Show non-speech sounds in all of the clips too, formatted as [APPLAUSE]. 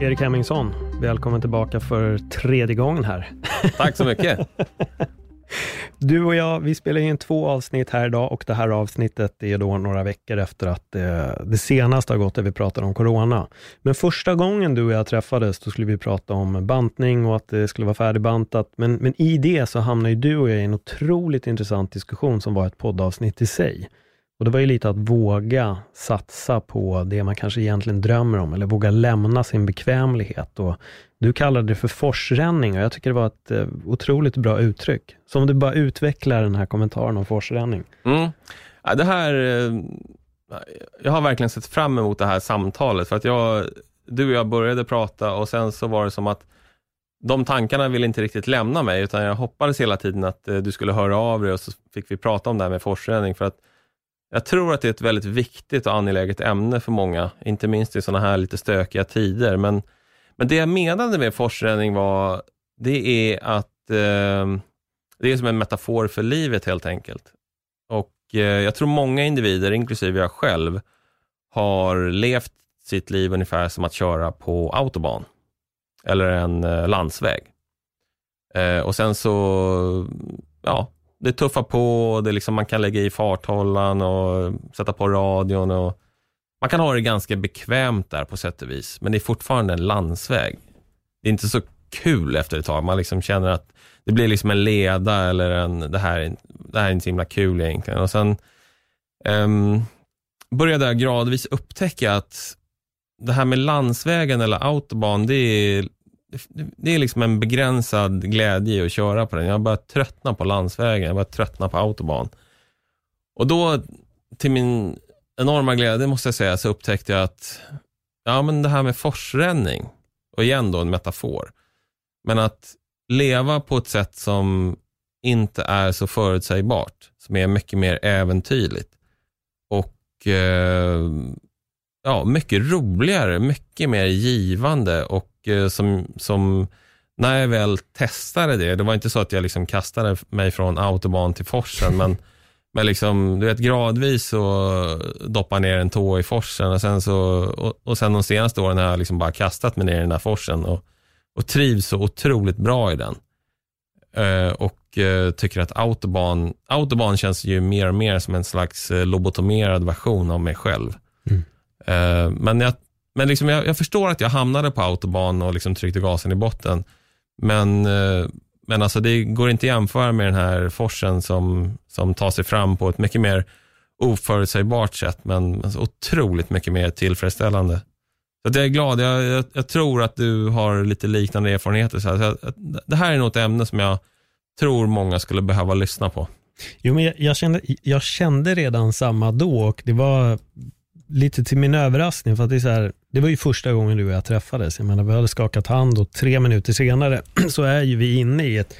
Erik Hemmingsson, välkommen tillbaka för tredje gången här. Tack så mycket. [LAUGHS] Du och jag, vi spelar in två avsnitt här idag och det här avsnittet är då några veckor efter att det, det senaste har gått där vi pratade om Corona. Men första gången du och jag träffades, då skulle vi prata om bantning och att det skulle vara färdigbantat. Men, men i det så hamnade ju du och jag i en otroligt intressant diskussion som var ett poddavsnitt i sig. Och Det var ju lite att våga satsa på det man kanske egentligen drömmer om, eller våga lämna sin bekvämlighet. Och du kallade det för forsränning och jag tycker det var ett eh, otroligt bra uttryck. Så om du bara utvecklar den här kommentaren om forsränning. Mm. Ja, det här, eh, jag har verkligen sett fram emot det här samtalet, för att jag, du och jag började prata och sen så var det som att de tankarna ville inte riktigt lämna mig, utan jag hoppades hela tiden att eh, du skulle höra av dig och så fick vi prata om det här med forsränning, för att jag tror att det är ett väldigt viktigt och angeläget ämne för många, inte minst i sådana här lite stökiga tider. Men, men det jag menade med forsränning var, det är att eh, det är som en metafor för livet helt enkelt. Och eh, jag tror många individer, inklusive jag själv, har levt sitt liv ungefär som att köra på autobahn eller en eh, landsväg. Eh, och sen så, ja, det tuffar på, det liksom, man kan lägga i farthållaren och sätta på radion. Och, man kan ha det ganska bekvämt där på sätt och vis, men det är fortfarande en landsväg. Det är inte så kul efter ett tag. Man liksom känner att det blir liksom en leda eller en, det här, det här är inte så himla kul egentligen. Och sen ehm, um, började jag gradvis upptäcka att det här med landsvägen eller autobahn, det är det är liksom en begränsad glädje att köra på den. Jag börjar tröttna på landsvägen, jag börjar tröttna på autobahn. Och då, till min enorma glädje måste jag säga, så upptäckte jag att ja, men det här med forsränning, och igen då en metafor, men att leva på ett sätt som inte är så förutsägbart, som är mycket mer äventyrligt och eh, ja, mycket roligare, mycket mer givande och som, som när jag väl testade det, det var inte så att jag liksom kastade mig från autobahn till forsen, men, [LAUGHS] men liksom, du vet, gradvis så doppar ner en tå i forsen och sen, så, och, och sen de senaste åren har jag liksom bara kastat mig ner i den där forsen och, och trivs så otroligt bra i den. Uh, och uh, tycker att autobahn, autobahn känns ju mer och mer som en slags lobotomerad version av mig själv. Mm. men jag men liksom jag, jag, förstår att jag hamnade på autobahn och liksom tryckte gasen i botten. Men, eh, men alltså det går inte att jämföra med den här forsen som, som tar sig fram på ett mycket mer oförutsägbart sätt, men alltså otroligt mycket mer tillfredsställande. Så jag är glad. Jag, jag, jag, tror att du har lite liknande erfarenheter. Så här. Så det här är nog ett ämne som jag tror många skulle behöva lyssna på. Jo, men jag, jag, kände, jag kände redan samma då och det var lite till min överraskning, för att det, är så här, det var ju första gången du och jag träffades. Jag menar, vi hade skakat hand och tre minuter senare [CLEARS THROAT] så är ju vi inne i ett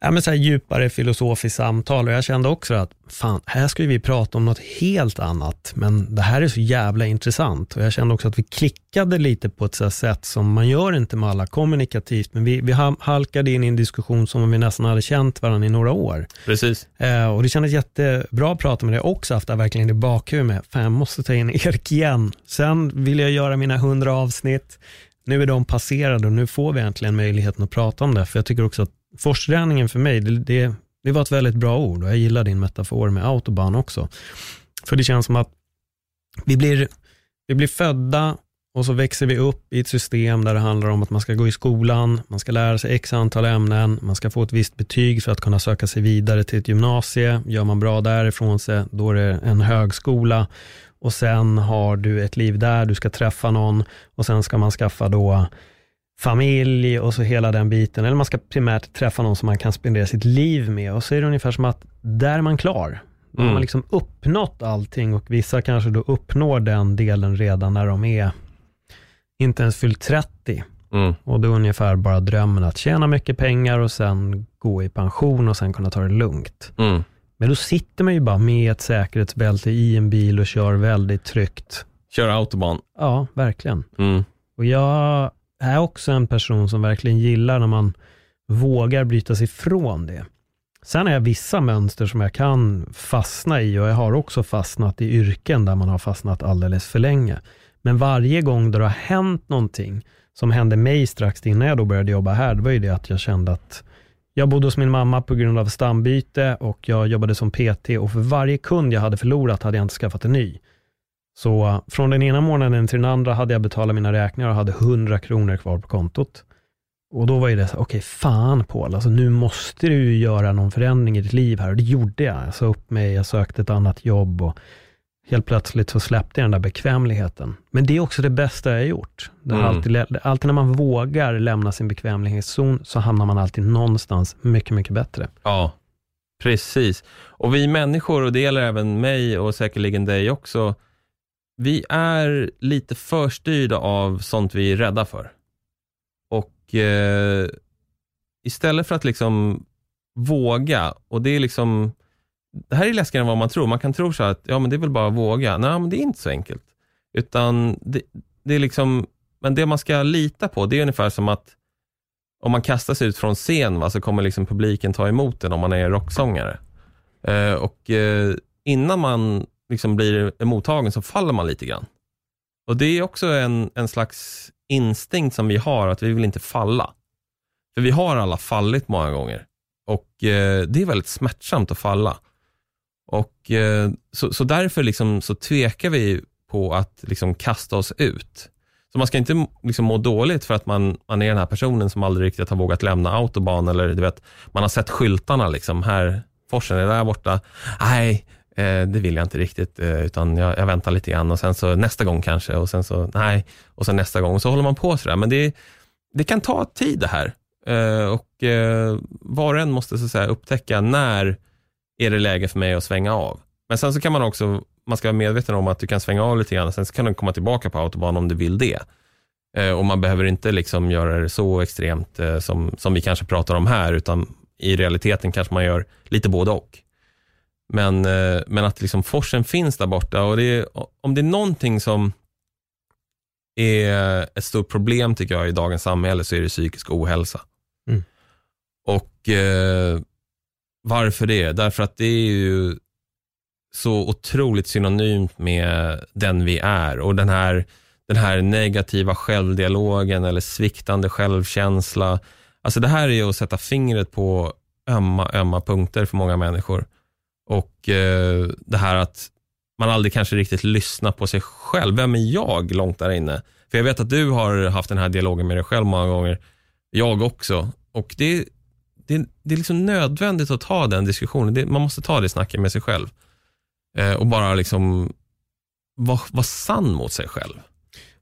ja, men så djupare filosofiskt samtal och jag kände också att fan, här ska vi prata om något helt annat, men det här är så jävla intressant och jag kände också att vi klickade lite på ett så sätt som man gör inte med alla kommunikativt, men vi, vi halkade in i en diskussion som om vi nästan hade känt varandra i några år. Precis. Eh, och det kändes jättebra att prata med dig också, haft det verkligen i bakhuvudet med, fan jag måste ta in [LAUGHS] Erik igen. Sen vill jag göra mina hundra avsnitt, nu är de passerade och nu får vi äntligen möjligheten att prata om det, för jag tycker också att Forsträningen för mig, det, det, det, var ett väldigt bra ord och jag gillar din metafor med autobahn också. För det känns som att vi blir, vi blir födda och så växer vi upp i ett system där det handlar om att man ska gå i skolan, man ska lära sig x antal ämnen, man ska få ett visst betyg för att kunna söka sig vidare till ett gymnasie. Gör man bra därifrån sig, då är det en högskola och sen har du ett liv där, du ska träffa någon och sen ska man skaffa då familj och så hela den biten. Eller man ska primärt träffa någon som man kan spendera sitt liv med. Och så är det ungefär som att där är man klar. Har Mm. man liksom uppnått allting och vissa kanske då uppnår den delen redan när de är inte ens fyllt 30. Mm. Och då är ungefär bara drömmen att tjäna mycket pengar och sen gå i pension och sen kunna ta det lugnt. Mm. Men då sitter man ju bara med ett säkerhetsbälte i en bil och kör väldigt tryggt. Kör autobahn. Ja, verkligen. Mm. Och jag är också en person som verkligen gillar när man vågar bryta sig ifrån det. Sen har jag vissa mönster som jag kan fastna i och jag har också fastnat i yrken där man har fastnat alldeles för länge. Men varje gång det har hänt någonting som hände mig strax innan jag då började jobba här, det var ju det att jag kände att jag bodde hos min mamma på grund av stambyte och jag jobbade som PT och för varje kund jag hade förlorat hade jag inte skaffat en ny. Så från den ena månaden till den andra hade jag betalat mina räkningar och hade 100 kronor kvar på kontot. Och då var ju det så, okej fan Paul, alltså nu måste du ju göra någon förändring i ditt liv här. Och det gjorde jag. Jag sa upp mig, jag sökte ett annat jobb och helt plötsligt så släppte jag den där bekvämligheten. Men det är också det bästa jag har gjort. Mm. alltid, alltid när man vågar lämna sin bekvämlighetszon så hamnar man alltid någonstans mycket, mycket bättre. Ja, precis. Och vi människor, och det gäller även mig och säkerligen dig också, vi är lite förstyrda av sånt vi är rädda för. Och eh, istället för att liksom våga, och det är liksom, det här är läskigare än vad man tror. Man kan tro så här att, ja men det är väl bara att våga. Nej, men det är inte så enkelt. Utan det, det är liksom, men det man ska lita på, det är ungefär som att om man kastar sig ut från scen va, så kommer liksom publiken ta emot den om man är rocksångare. Eh, och eh, innan man liksom blir mottagen så faller man lite grann. Och det är också en, en slags instinkt som vi har, att vi vill inte falla. För vi har alla fallit många gånger. Och eh, det är väldigt smärtsamt att falla. Och eh, så, så därför liksom, så tvekar vi på att liksom kasta oss ut. Så man ska inte liksom må dåligt för att man, man är den här personen som aldrig riktigt har vågat lämna autobahn eller du vet, man har sett skyltarna liksom, här, forsen är där borta. Nej, Eh, det vill jag inte riktigt, eh, utan jag, jag väntar lite grann och sen så nästa gång kanske och sen så nej, och sen nästa gång och så håller man på sådär. Men det, det kan ta tid det här eh, och var och en måste så att säga upptäcka när är det läge för mig att svänga av. Men sen så kan man också, man ska vara medveten om att du kan svänga av lite grann, sen så kan du komma tillbaka på autobahn om du vill det. Och man behöver inte liksom göra det så extremt som, som vi kanske pratar om här, utan i realiteten kanske man gör lite både och. Men, eh, men att liksom forsen finns där borta och det är, om det är någonting som är ett stort problem tycker jag i dagens samhälle så är det psykisk ohälsa. Mm. Och eh, varför det? Därför att det är ju så otroligt synonymt med den vi är och den här, den här negativa självdialogen eller sviktande självkänsla. Alltså det här är ju att sätta fingret på ömma, ömma punkter för många människor. Och eh, det här att man aldrig kanske riktigt lyssnar på sig själv. Vem är jag långt där inne? För jag vet att du har haft den här dialogen med dig själv många gånger. Jag också. Och det, det, det är liksom nödvändigt att ta den diskussionen. Det, man måste ta det snacket med sig själv. Eh, och bara liksom vara var sann mot sig själv.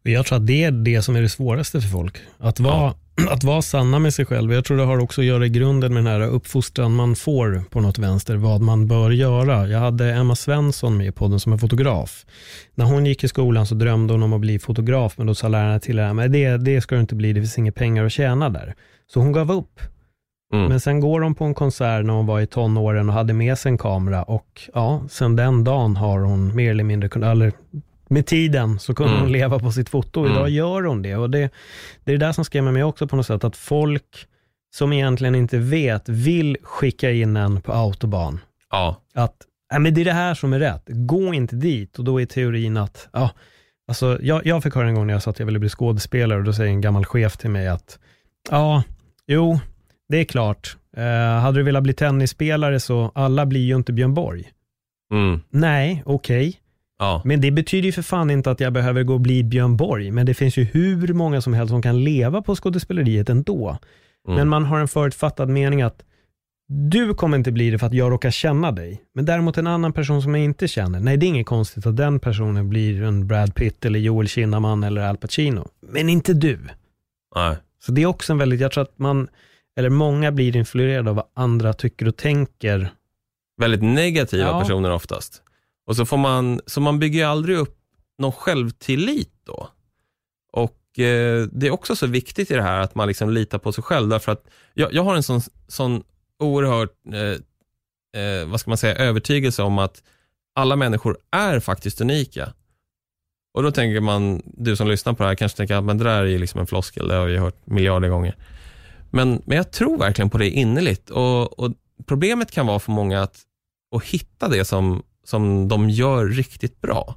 Jag tror att det är det som är det svåraste för folk. Att vara, [CLEARS THROAT] att vara sanna med sig själv. Jag tror det har också att göra i grunden med den här uppfostran man får på något vänster, vad man bör göra. Jag hade Emma Svensson med i podden som är fotograf. När hon gick i skolan så drömde hon om att bli fotograf, men då sa lärarna till henne, men det, det ska du inte bli, det finns inga pengar att tjäna där. Så hon gav upp. Mm. Men sen går hon på en konsert när hon var i tonåren och hade med sig en kamera och ja, sen den dagen har hon mer eller mindre eller med tiden så kunde Mm. hon leva på sitt foto och idag Mm. gör hon det. Och det, det är det där som skrämmer mig också på något sätt, att folk som egentligen inte vet vill skicka in en på autobahn. Ja, Att nej, men det är det här som är rätt, gå inte dit. Och då är teorin att, ja, alltså jag, jag fick höra en gång när jag sa att jag ville bli skådespelare och då säger en gammal chef till mig att, ja, jo, det är klart. Eh, hade du velat bli tennisspelare så, alla blir ju inte Björn Borg. mm. Nej, okej. Ja. Men det betyder ju för fan inte att jag behöver gå och bli Björn Borg. Men det finns ju hur många som helst som kan leva på skådespeleriet ändå. Mm. Men man har en förutfattad mening att du kommer inte bli det för att jag råkar känna dig. Men däremot en annan person som jag inte känner, nej det är inget konstigt att den personen blir en Brad Pitt eller Joel Kinnaman eller Al Pacino. Men inte du. Nej. Så det är också en väldigt, jag tror att man, eller många blir influerade av vad andra tycker och tänker. Väldigt negativa Ja. personer oftast. Och så får man, så man bygger ju aldrig upp någon självtillit då. Och eh, det är också så viktigt i det här att man liksom litar på sig själv, därför att jag, jag har en sån, sån oerhört, eh, eh, vad ska man säga, övertygelse om att alla människor är faktiskt unika. Och då tänker man, du som lyssnar på det här kanske tänker att men det där är ju liksom en floskel, det har vi hört miljarder gånger. Men, men jag tror verkligen på det innerligt och, och problemet kan vara för många att, att hitta det som, som de gör riktigt bra.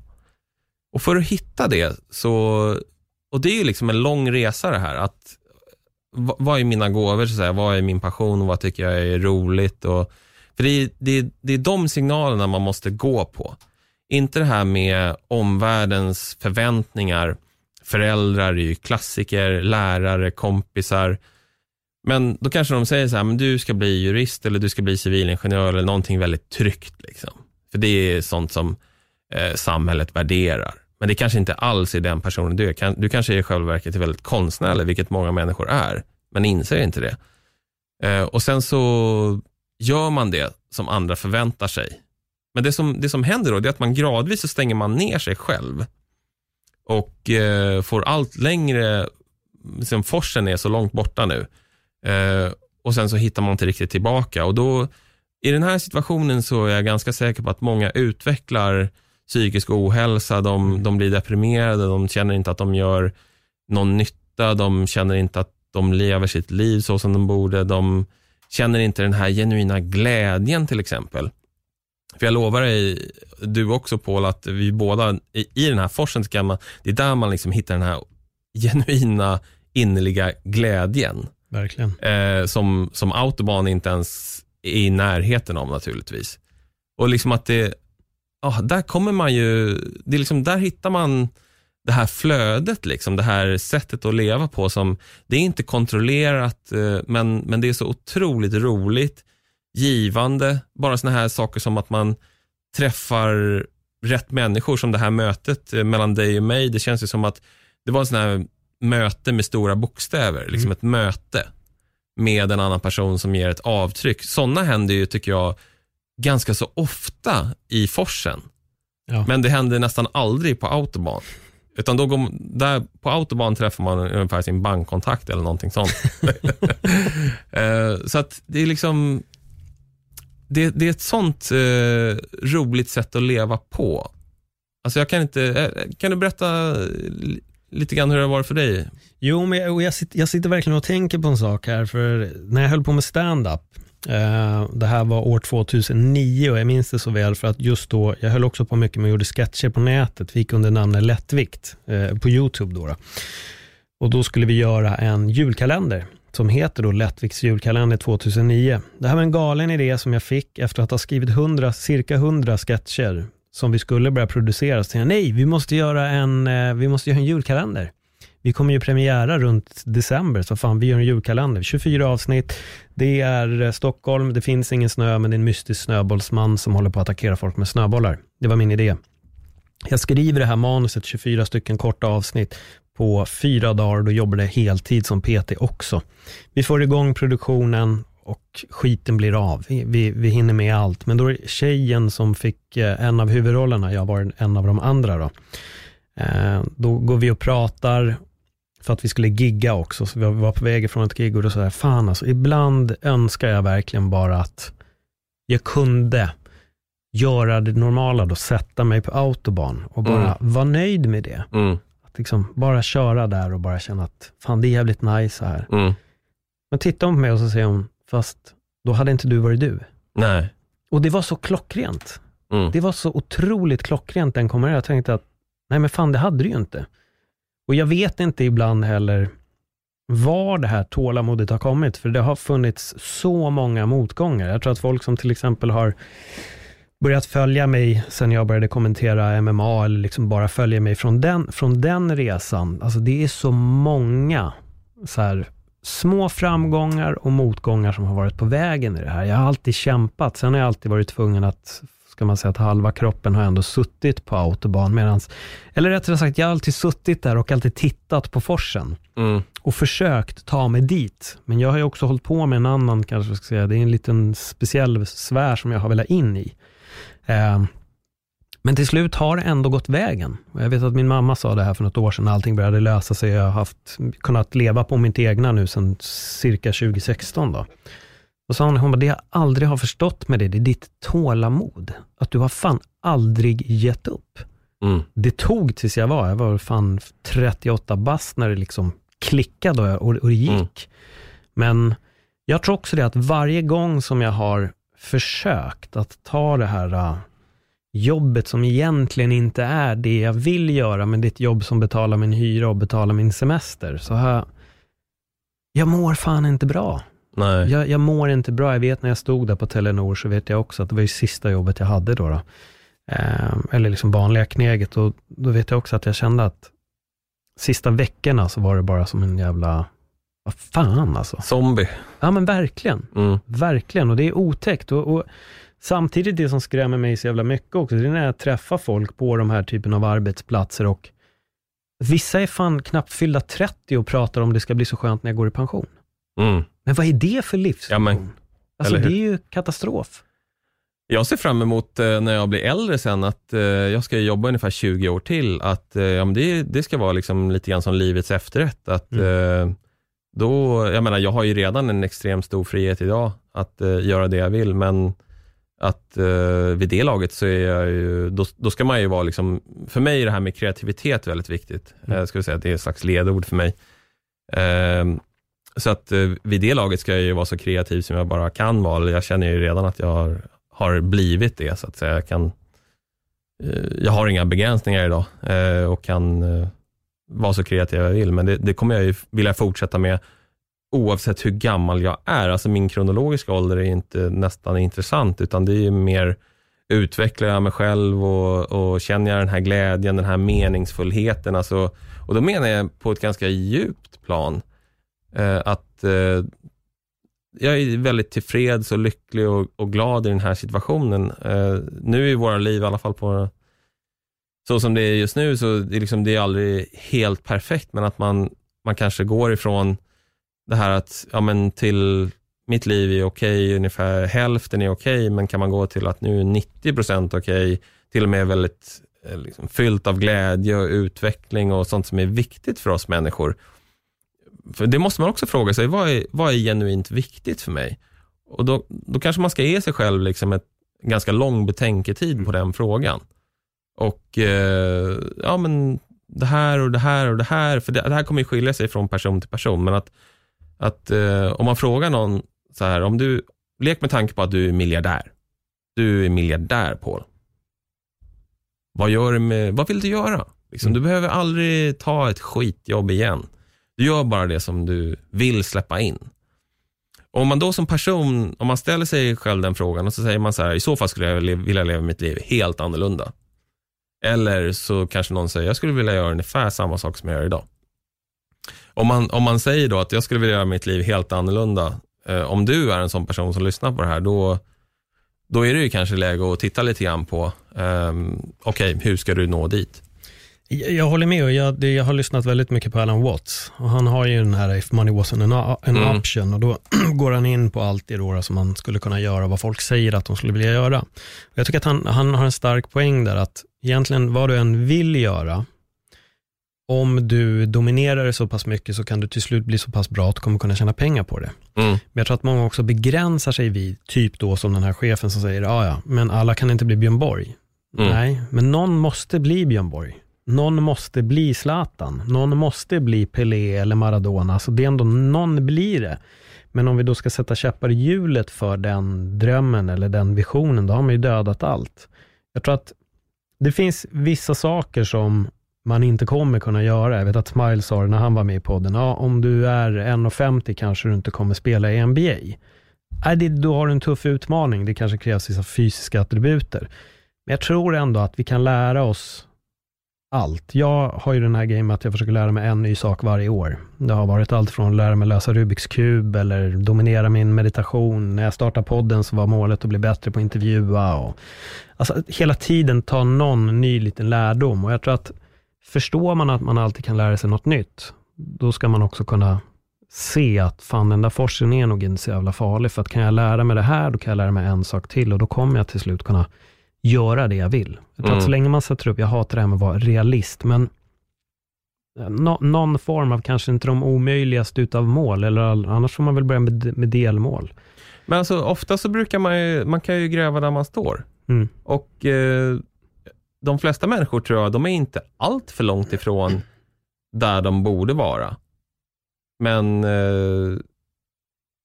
Och för att hitta det så, och det är ju liksom en lång resa det här, att vad, är mina gåvor, så att säga, vad är min passion, vad tycker jag är roligt och för det är, det, är, det är de signalerna man måste gå på. Inte det här med omvärldens förväntningar. Föräldrar är ju klassiker, lärare, kompisar. Men då kanske de säger så här, men du ska bli jurist eller du ska bli civilingenjör eller någonting väldigt tryggt. Liksom. För det är sånt som eh, samhället värderar. Men det kanske inte alls är den personen du är. Du kanske i själva verket är väldigt konstnärlig, vilket många människor är, men inser inte det. Eh, och sen så gör man det som andra förväntar sig. Men det som, det som händer då, det är att man gradvis så stänger man ner sig själv och eh, får allt längre, liksom forsen är så långt borta nu. Eh, och sen så hittar man inte riktigt tillbaka. Och då, i den här situationen så är jag ganska säker på att många utvecklar psykisk ohälsa, de, de blir deprimerade, de känner inte att de gör någon nytta, de känner inte att de lever sitt liv så som de borde, de känner inte den här genuina glädjen till exempel. För jag lovar dig, du också Paul, att vi båda, i, i den här forsen, ska man, det är där man liksom hittar den här genuina innerliga glädjen. Verkligen. Eh, som, som autobahn inte ens i närheten av naturligtvis. Och liksom att det, ja, där kommer man ju, det är liksom, där hittar man det här flödet, liksom, det här sättet att leva på som, det är inte kontrollerat, eh, men, men det är så otroligt roligt, givande, bara såna här saker som att man träffar rätt människor, som det här mötet eh, mellan dig och mig, det känns ju som att det var en sån här möte med stora bokstäver, liksom ett möte med en annan person som ger ett avtryck. Sådana händer ju, tycker jag, ganska så ofta i forsen. Ja. Men det händer nästan aldrig på autobahn. Utan då går, där, på autobahn träffar man ungefär sin bankkontakt eller någonting sånt. [LAUGHS] Eh, så att det är liksom, det, det är ett sånt eh, roligt sätt att leva på. Alltså jag kan inte, eh, kan du berätta lite grann hur det har varit för dig? Jo, men jag, och jag, sitter, jag sitter verkligen och tänker på en sak här, för när jag höll på med stand-up, eh, det här var år 2009 och jag minns det så väl för att just då, jag höll också på mycket med och gjorde sketcher på nätet, vi gick under namnet Lättvikt eh, på YouTube då, då. Och då skulle vi göra en julkalender som heter då Lättvikts julkalender 2009. Det här var en galen idé som jag fick efter att ha skrivit 100, cirka 100 sketcher som vi skulle börja producera. Så tänkte jag, nej, vi måste göra en, eh, vi måste göra en julkalender. Vi kommer ju premiära runt december, så fan, vi gör en julkalender. 24 avsnitt. Det är eh, Stockholm, det finns ingen snö, men det är en mystisk snöbollsman som håller på att attackera folk med snöbollar. Det var min idé. Jag skriver det här manuset, 24 stycken korta avsnitt, på fyra dagar. Då jobbade jag heltid som PT också. Vi får igång produktionen och skiten blir av. Vi, vi, hinner med allt. Men då är tjejen som fick eh, en av huvudrollerna, jag var en av de andra då. Eh, då går vi och pratar för att vi skulle gigga också, så vi var på väg från ett gig och då sa jag, fan alltså, ibland önskar jag verkligen bara att jag kunde göra det normala då, sätta mig på autobahn och bara Mm. vara nöjd med det. Mm, Att liksom bara köra där och bara känna att fan det är jävligt nice här. mm. Men tittar hon på mig och så säger hon, fast då hade inte du varit du. Nej. Och det var så klockrent. Mm. Det var så otroligt klockrent den kommer. Jag tänkte att, nej men fan det hade du ju inte. Och jag vet inte ibland heller var det här tålamodet har kommit, för det har funnits så många motgångar. Jag tror att folk som till exempel har börjat följa mig sen jag började kommentera MMA, eller liksom bara följa mig från den, från den resan. Alltså det är så många så här, små framgångar och motgångar som har varit på vägen i det här. Jag har alltid kämpat, sen har jag alltid varit tvungen att ska man säga att halva kroppen har ändå suttit på autobahn, medans, eller rättare sagt, jag har alltid suttit där och alltid tittat på forsen Mm. och försökt ta mig dit. Men jag har ju också hållit på med en annan, kanske ska säga, det är en liten speciell sfär som jag har velat in i. Eh, men till slut har det ändå gått vägen. Jag vet att min mamma sa det här för något år sedan allting började lösa sig. Jag har haft, kunnat leva på mitt egna nu sedan cirka 2016. Då. Och sa hon, hon bara, det jag aldrig har förstått med dig, det är ditt tålamod. Att du har fan aldrig gett upp. Mm. Det tog tills jag var, jag var fan 38 bast när det liksom klickade och, och, det gick. Mm. Men jag tror också det att varje gång som jag har försökt att ta det här uh, jobbet som egentligen inte är det jag vill göra, men det är ett jobb som betalar min hyra och betalar min semester, så har jag, jag mår fan inte bra. Nej. Jag, jag mår inte bra. Jag vet när jag stod där på Telenor så vet jag också att det var ju sista jobbet jag hade då. då. Ehm, eller liksom vanliga kneget. Och då vet jag också att jag kände att sista veckorna så var det bara som en jävla, vad fan alltså. Zombie. Ja men verkligen. Mm. Verkligen. Och det är otäckt. Och, och samtidigt det som skrämmer mig så jävla mycket också, det är när jag träffar folk på de här typen av arbetsplatser och vissa är fan knappt fyllda 30 och pratar om det ska bli så skönt när jag går i pension. Mm. Men vad är det för livsvision? Ja, men, alltså det är ju katastrof. Jag ser fram emot eh, när jag blir äldre sen att eh, jag ska jobba ungefär 20 år till. Att eh, ja, men det, det ska vara liksom lite grann som livets efterrätt. Att, eh, då, jag menar, jag har ju redan en extremt stor frihet idag att göra det jag vill, men att eh, vid det laget så är jag ju, då, då ska man ju vara liksom, för mig är det här med kreativitet väldigt viktigt. Mm. Jag skulle säga att det är ett slags ledord för mig. Eh, så att eh, vid det laget ska jag ju vara så kreativ som jag bara kan vara. Jag känner ju redan att jag har, har blivit det, så att säga. Jag, kan, eh, jag har inga begränsningar idag eh, och kan eh, vara så kreativ jag vill, men det, det kommer jag ju vilja fortsätta med oavsett hur gammal jag är. Alltså min kronologiska ålder är inte nästan intressant, utan det är ju mer utvecklar jag mig själv och, och känner jag den här glädjen, den här meningsfullheten. Alltså, och då menar jag på ett ganska djupt plan eh, att eh, jag är väldigt tillfreds och lycklig och, och glad i den här situationen. Eh, nu i våra liv, i alla fall på så som det är just nu, så det är liksom, det är aldrig helt perfekt, men att man, man kanske går ifrån det här att, ja men till mitt liv är okej, ungefär hälften är okej, men kan man gå till att nu är 90 procent okej, till och med väldigt eh, liksom, fyllt av glädje och utveckling och sånt som är viktigt för oss människor. För det måste man också fråga sig, vad är, vad är genuint viktigt för mig? Och då, då kanske man ska ge sig själv liksom ett ganska lång betänketid på den frågan. Och eh, ja men det här och det här och det här, för det, det här kommer ju skilja sig från person till person, men att, att eh, om man frågar någon så här, om du, lek med tanke på att du är miljardär. Du är miljardär Paul. Vad, gör du med, vad vill du göra? Liksom, Du behöver aldrig ta ett skitjobb igen. Du gör bara det som du vill släppa in. Om man då som person, om man ställer sig själv den frågan och så säger man så här, i så fall skulle jag vilja leva mitt liv helt annorlunda. Eller så kanske någon säger, jag skulle vilja göra ungefär samma sak som jag gör idag. Om man, om man säger då att jag skulle vilja göra mitt liv helt annorlunda, eh, om du är en sån person som lyssnar på det här, då, då är det ju kanske läge att titta lite grann på, ehm, okej, hur ska du nå dit? Jag, håller med och jag, jag har lyssnat väldigt mycket på Alan Watts. Och han har ju den här If money wasn't an, an Mm. option och då [CLEARS THROAT] går han in på allt det då som man skulle kunna göra, vad folk säger att de skulle vilja göra. Och jag tycker att han, han har en stark poäng där att egentligen vad du än vill göra, om du dominerar det så pass mycket så kan du till slut bli så pass bra att du kommer kunna tjäna pengar på det. Mm, Men jag tror att många också begränsar sig vid, typ då som den här chefen som säger, ja ja, men alla kan inte bli Björn Borg. Mm. Nej, men någon måste bli Björn Borg. Någon måste bli Zlatan. Någon måste bli Pelé eller Maradona. Så det är ändå, någon blir det. Men om vi då ska sätta käppar i hjulet för den drömmen eller den visionen, då har man ju dödat allt. Jag tror att det finns vissa saker som man inte kommer kunna göra. Jag vet att Smile sa det när han var med i podden. Ja, om du är 1,50 kanske du inte kommer spela i NBA. Nej, det, då har du en tuff utmaning. Det kanske krävs vissa fysiska attributer. Men jag tror ändå att vi kan lära oss allt. Jag har ju den här grejen med att jag försöker lära mig en ny sak varje år. Det har varit allt från att lära mig lösa Rubiks kub eller dominera min meditation. När jag startade podden så var målet att bli bättre på att intervjua. Och, alltså, hela tiden ta någon ny liten lärdom. Och jag tror att förstår man att man alltid kan lära sig något nytt, då ska man också kunna se att fan den där forskningen är nog inte så jävla farlig, för att kan jag lära mig det här, då kan jag lära mig en sak till och då kommer jag till slut kunna göra det jag vill. Jag mm. att så länge man sätter upp, jag hatar det här med att vara realist, men no, någon form av, kanske inte de omöjligaste utav mål, eller annars får man väl börja med, med delmål. Men alltså ofta så brukar man ju, man kan ju gräva där man står. Mm. Och eh, de flesta människor tror jag, de är inte allt för långt ifrån där de borde vara. Men eh,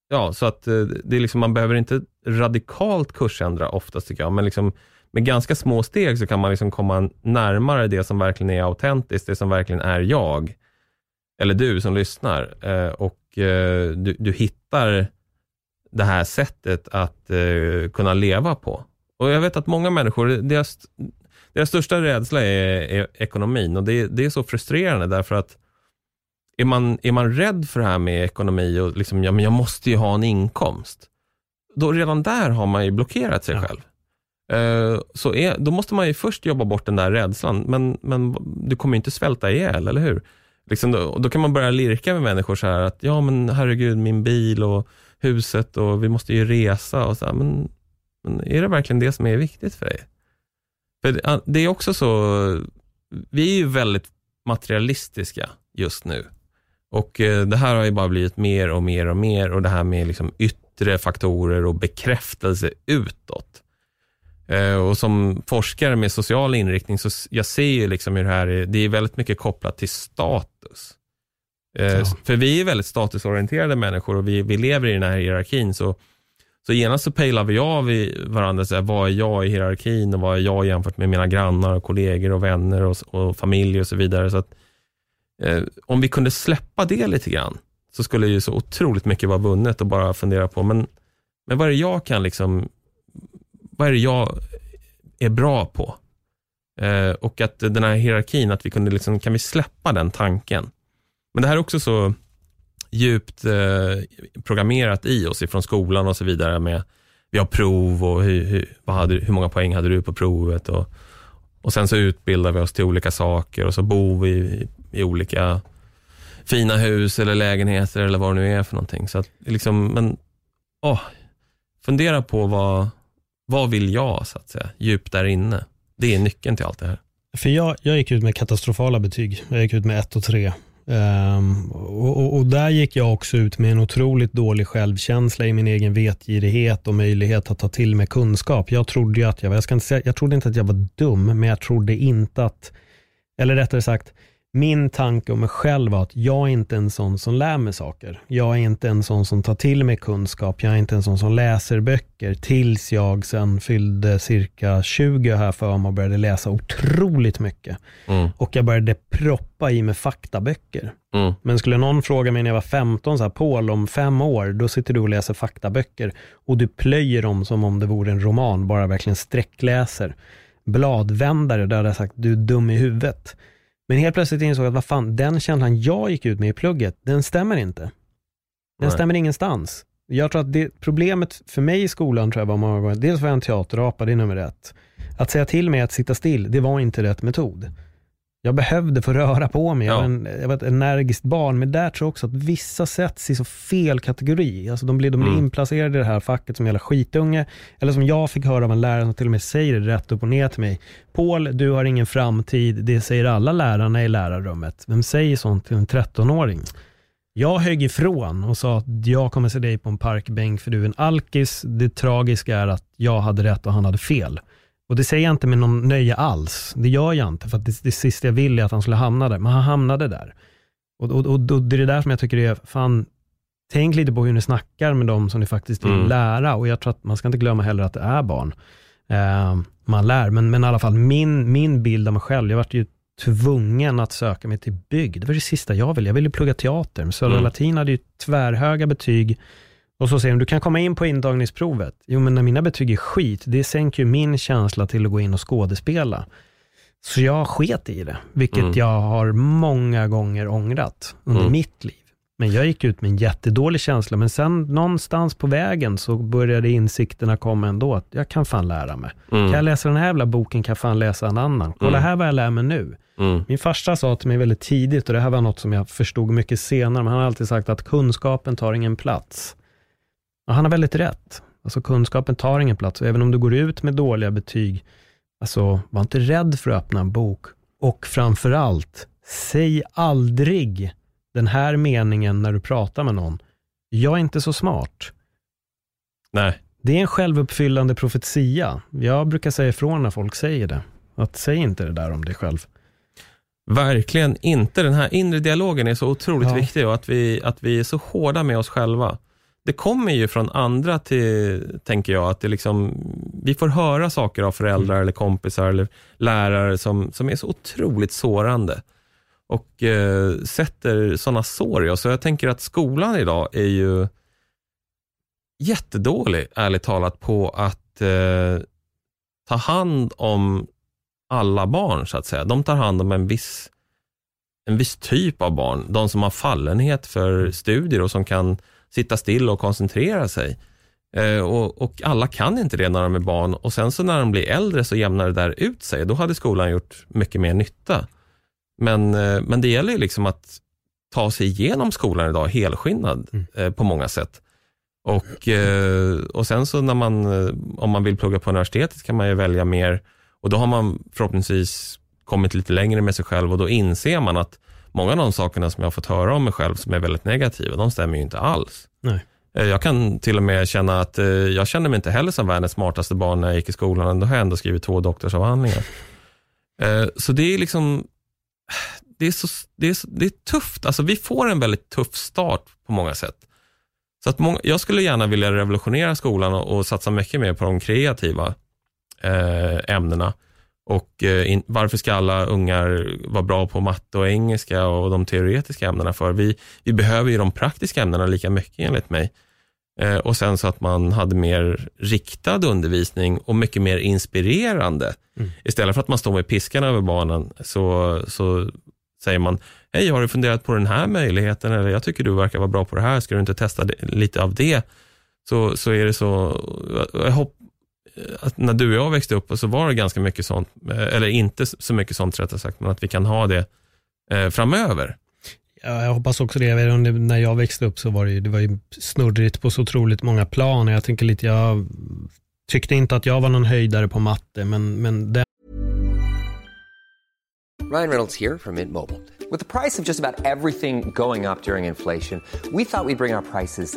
ja, så att eh, det är liksom, man behöver inte radikalt kursändra oftast tycker jag, men liksom med ganska små steg så kan man liksom komma närmare det som verkligen är autentiskt, det som verkligen är jag. Eller du som lyssnar. Eh, och eh, du, du hittar det här sättet att eh, kunna leva på. Och jag vet att många människor, deras, deras största rädsla är, är ekonomin och det, det, är så frustrerande därför att är man, är man rädd för det här med ekonomi och liksom, ja men jag måste ju ha en inkomst, då redan där har man ju blockerat sig ja. själv. Uh, så är, då måste man ju först jobba bort den där rädslan, men, men du kommer inte svälta ihjäl, eller hur? Liksom då, då, kan man börja lirka med människor så här att, ja men herregud, min bil och huset och vi måste ju resa och så här, men, men är det verkligen det som är viktigt för dig? För det är också så, vi är ju väldigt materialistiska just nu. Och eh, det här har ju bara blivit mer och mer och mer och det här med liksom yttre faktorer och bekräftelse utåt. Eh, och som forskare med social inriktning så jag ser ju liksom hur det här är, det är väldigt mycket kopplat till status. Eh, ja. För vi är väldigt statusorienterade människor och vi, vi lever i den här hierarkin. Så, så genast så pejlar vi av i varandra, så här, vad är jag i hierarkin och vad är jag jämfört med mina grannar och kollegor och vänner och, och familj och så vidare. Så att, eh, om vi kunde släppa det lite grann, så skulle ju så otroligt mycket vara vunnet och bara fundera på, men, men vad är det jag kan liksom vad är det jag är bra på? Eh, och att den här hierarkin, att vi kunde liksom, kan vi släppa den tanken? Men det här är också så djupt eh, programmerat i oss ifrån skolan och så vidare med vi har prov och hur, hur, hade, hur många poäng hade du på provet? Och, och sen så utbildar vi oss till olika saker och så bor vi i, i olika fina hus eller lägenheter eller vad det nu är för någonting. Så att liksom, men, åh, fundera på vad, vad vill jag, så att säga, djupt där inne? Det är nyckeln till allt det här. För jag, jag gick ut med katastrofala betyg. Jag gick ut med ett och tre. Um, och, och, och, där gick jag också ut med en otroligt dålig självkänsla i min egen vetgirighet och möjlighet att ta till mig kunskap. Jag trodde att jag, jag, ska inte säga, jag trodde inte att jag var dum, men jag trodde inte att, eller rättare sagt, min tanke om mig själv var att jag är inte en sån som lär mig saker. Jag är inte en sån som tar till mig kunskap. Jag är inte en sån som läser böcker tills jag sen fyllde cirka 20 här för mig och började läsa otroligt mycket. Mm. Och jag började proppa i mig faktaböcker. Mm. Men skulle någon fråga mig när jag var 15, så här, Paul om fem år, då sitter du och läser faktaböcker och du plöjer dem som om det vore en roman, bara verkligen sträckläser. Bladvändare, där hade jag sagt, du är dum i huvudet. Men helt plötsligt insåg jag att vad fan, den känslan jag gick ut med i plugget, den stämmer inte. Den Nej. stämmer ingenstans. Jag tror att det, problemet för mig i skolan tror jag var många gånger, dels var jag en teaterapa, det är nummer ett. Att säga till mig att sitta still, det var inte rätt metod. Jag behövde få röra på mig. Ja. Jag, var en, jag var ett energiskt barn, men där tror jag också att vissa sätts i så fel kategori. Alltså de blir, de blir mm. inplacerade i det här facket som jävla skitunge. Eller som jag fick höra av en lärare som till och med säger det rätt upp och ner till mig. Paul, du har ingen framtid. Det säger alla lärarna i lärarrummet. Vem säger sånt till en 13-åring? Jag högg ifrån och sa att jag kommer se dig på en parkbänk för du är en alkis. Det tragiska är att jag hade rätt och han hade fel. Och det säger jag inte med någon nöje alls. Det gör jag inte, för det, det sista jag vill är att han skulle hamna där. Men han hamnade där. Och, och, och, och det är det där som jag tycker är, fan, tänk lite på hur ni snackar med dem som ni faktiskt vill mm. lära. Och jag tror att man ska inte glömma heller att det är barn. Eh, man lär, men, men i alla fall min, min bild av mig själv, jag vart ju tvungen att söka mig till bygg. Det var det sista jag ville. Jag ville plugga teater. Södra mm. Latin hade ju tvärhöga betyg och så säger de, du kan komma in på intagningsprovet. Jo, men när mina betyg är skit, det sänker ju min känsla till att gå in och skådespela. Så jag sket i det, vilket Mm. jag har många gånger ångrat under Mm. mitt liv. Men jag gick ut med en jättedålig känsla, men sen någonstans på vägen så började insikterna komma ändå, att jag kan fan lära mig. Mm. Kan jag läsa den här jävla boken kan jag fan läsa en annan. Kolla Mm. här vad jag lär mig nu. Mm. Min farsa sa till mig väldigt tidigt, och det här var något som jag förstod mycket senare, men han har alltid sagt att kunskapen tar ingen plats. Och han har väldigt rätt. Alltså kunskapen tar ingen plats, och även om du går ut med dåliga betyg, alltså var inte rädd för att öppna en bok. Och framför allt, säg aldrig den här meningen när du pratar med någon. Jag är inte så smart. Nej. Det är en självuppfyllande profetia. Jag brukar säga ifrån när folk säger det. Att säg inte det där om dig själv. Verkligen inte. Den här inre dialogen är så otroligt Ja. viktig och att vi, att vi är så hårda med oss själva. Det kommer ju från andra till, tänker jag, att det liksom, vi får höra saker av föräldrar eller kompisar eller lärare som, som är så otroligt sårande och eh, sätter sådana sår i oss. Så jag tänker att skolan idag är ju jättedålig, ärligt talat, på att eh, ta hand om alla barn, så att säga. De tar hand om en viss, en viss typ av barn. De som har fallenhet för studier och som kan sitta still och koncentrera sig. Eh, och, och alla kan inte det när de är barn och sen så när de blir äldre så jämnar det där ut sig. Då hade skolan gjort mycket mer nytta. Men, eh, men det gäller ju liksom att ta sig igenom skolan idag helskinnad Mm. eh, på många sätt. Och, och sen så när man, om man vill plugga på universitetet kan man ju välja mer och då har man förhoppningsvis kommit lite längre med sig själv och då inser man att många av de sakerna som jag har fått höra om mig själv som är väldigt negativa, de stämmer ju inte alls. Nej. Eh, Jag kan till och med känna att eh, jag kände mig inte heller som världens smartaste barn när jag gick i skolan. Ändå har jag ändå skrivit två doktorsavhandlingar. [LAUGHS] Eh, Så det är liksom, det är, så, det, är så, det är tufft. Alltså vi får en väldigt tuff start på många sätt. Så att många, jag skulle gärna vilja revolutionera skolan och, och satsa mycket mer på de kreativa eh, ämnena. Och eh, in, varför ska alla ungar vara bra på matte och engelska och de teoretiska ämnena för? Vi, vi behöver ju de praktiska ämnena lika mycket enligt mig. Eh, och sen så att man hade mer riktad undervisning och mycket mer inspirerande. Mm. Istället för att man står med piskan över barnen så, så säger man, hej har du funderat på den här möjligheten eller jag tycker du verkar vara bra på det här, ska du inte testa det, lite av det? Så, så är det så, jag hopp, när du och jag växte upp så var det ganska mycket sånt, eh, eller inte så mycket sånt rättare sagt, men att vi kan ha det eh, framöver. Ja, jag hoppas också det. När jag växte upp så var det, ju- det var ju snurrigt på så otroligt många plan. Jag tänker lite, jag tyckte inte att jag var någon höjdare på matte, men, men den Ryan Reynolds here from Mint Mobile. With the price of just about everything going up during inflation, we thought we'd bring our prices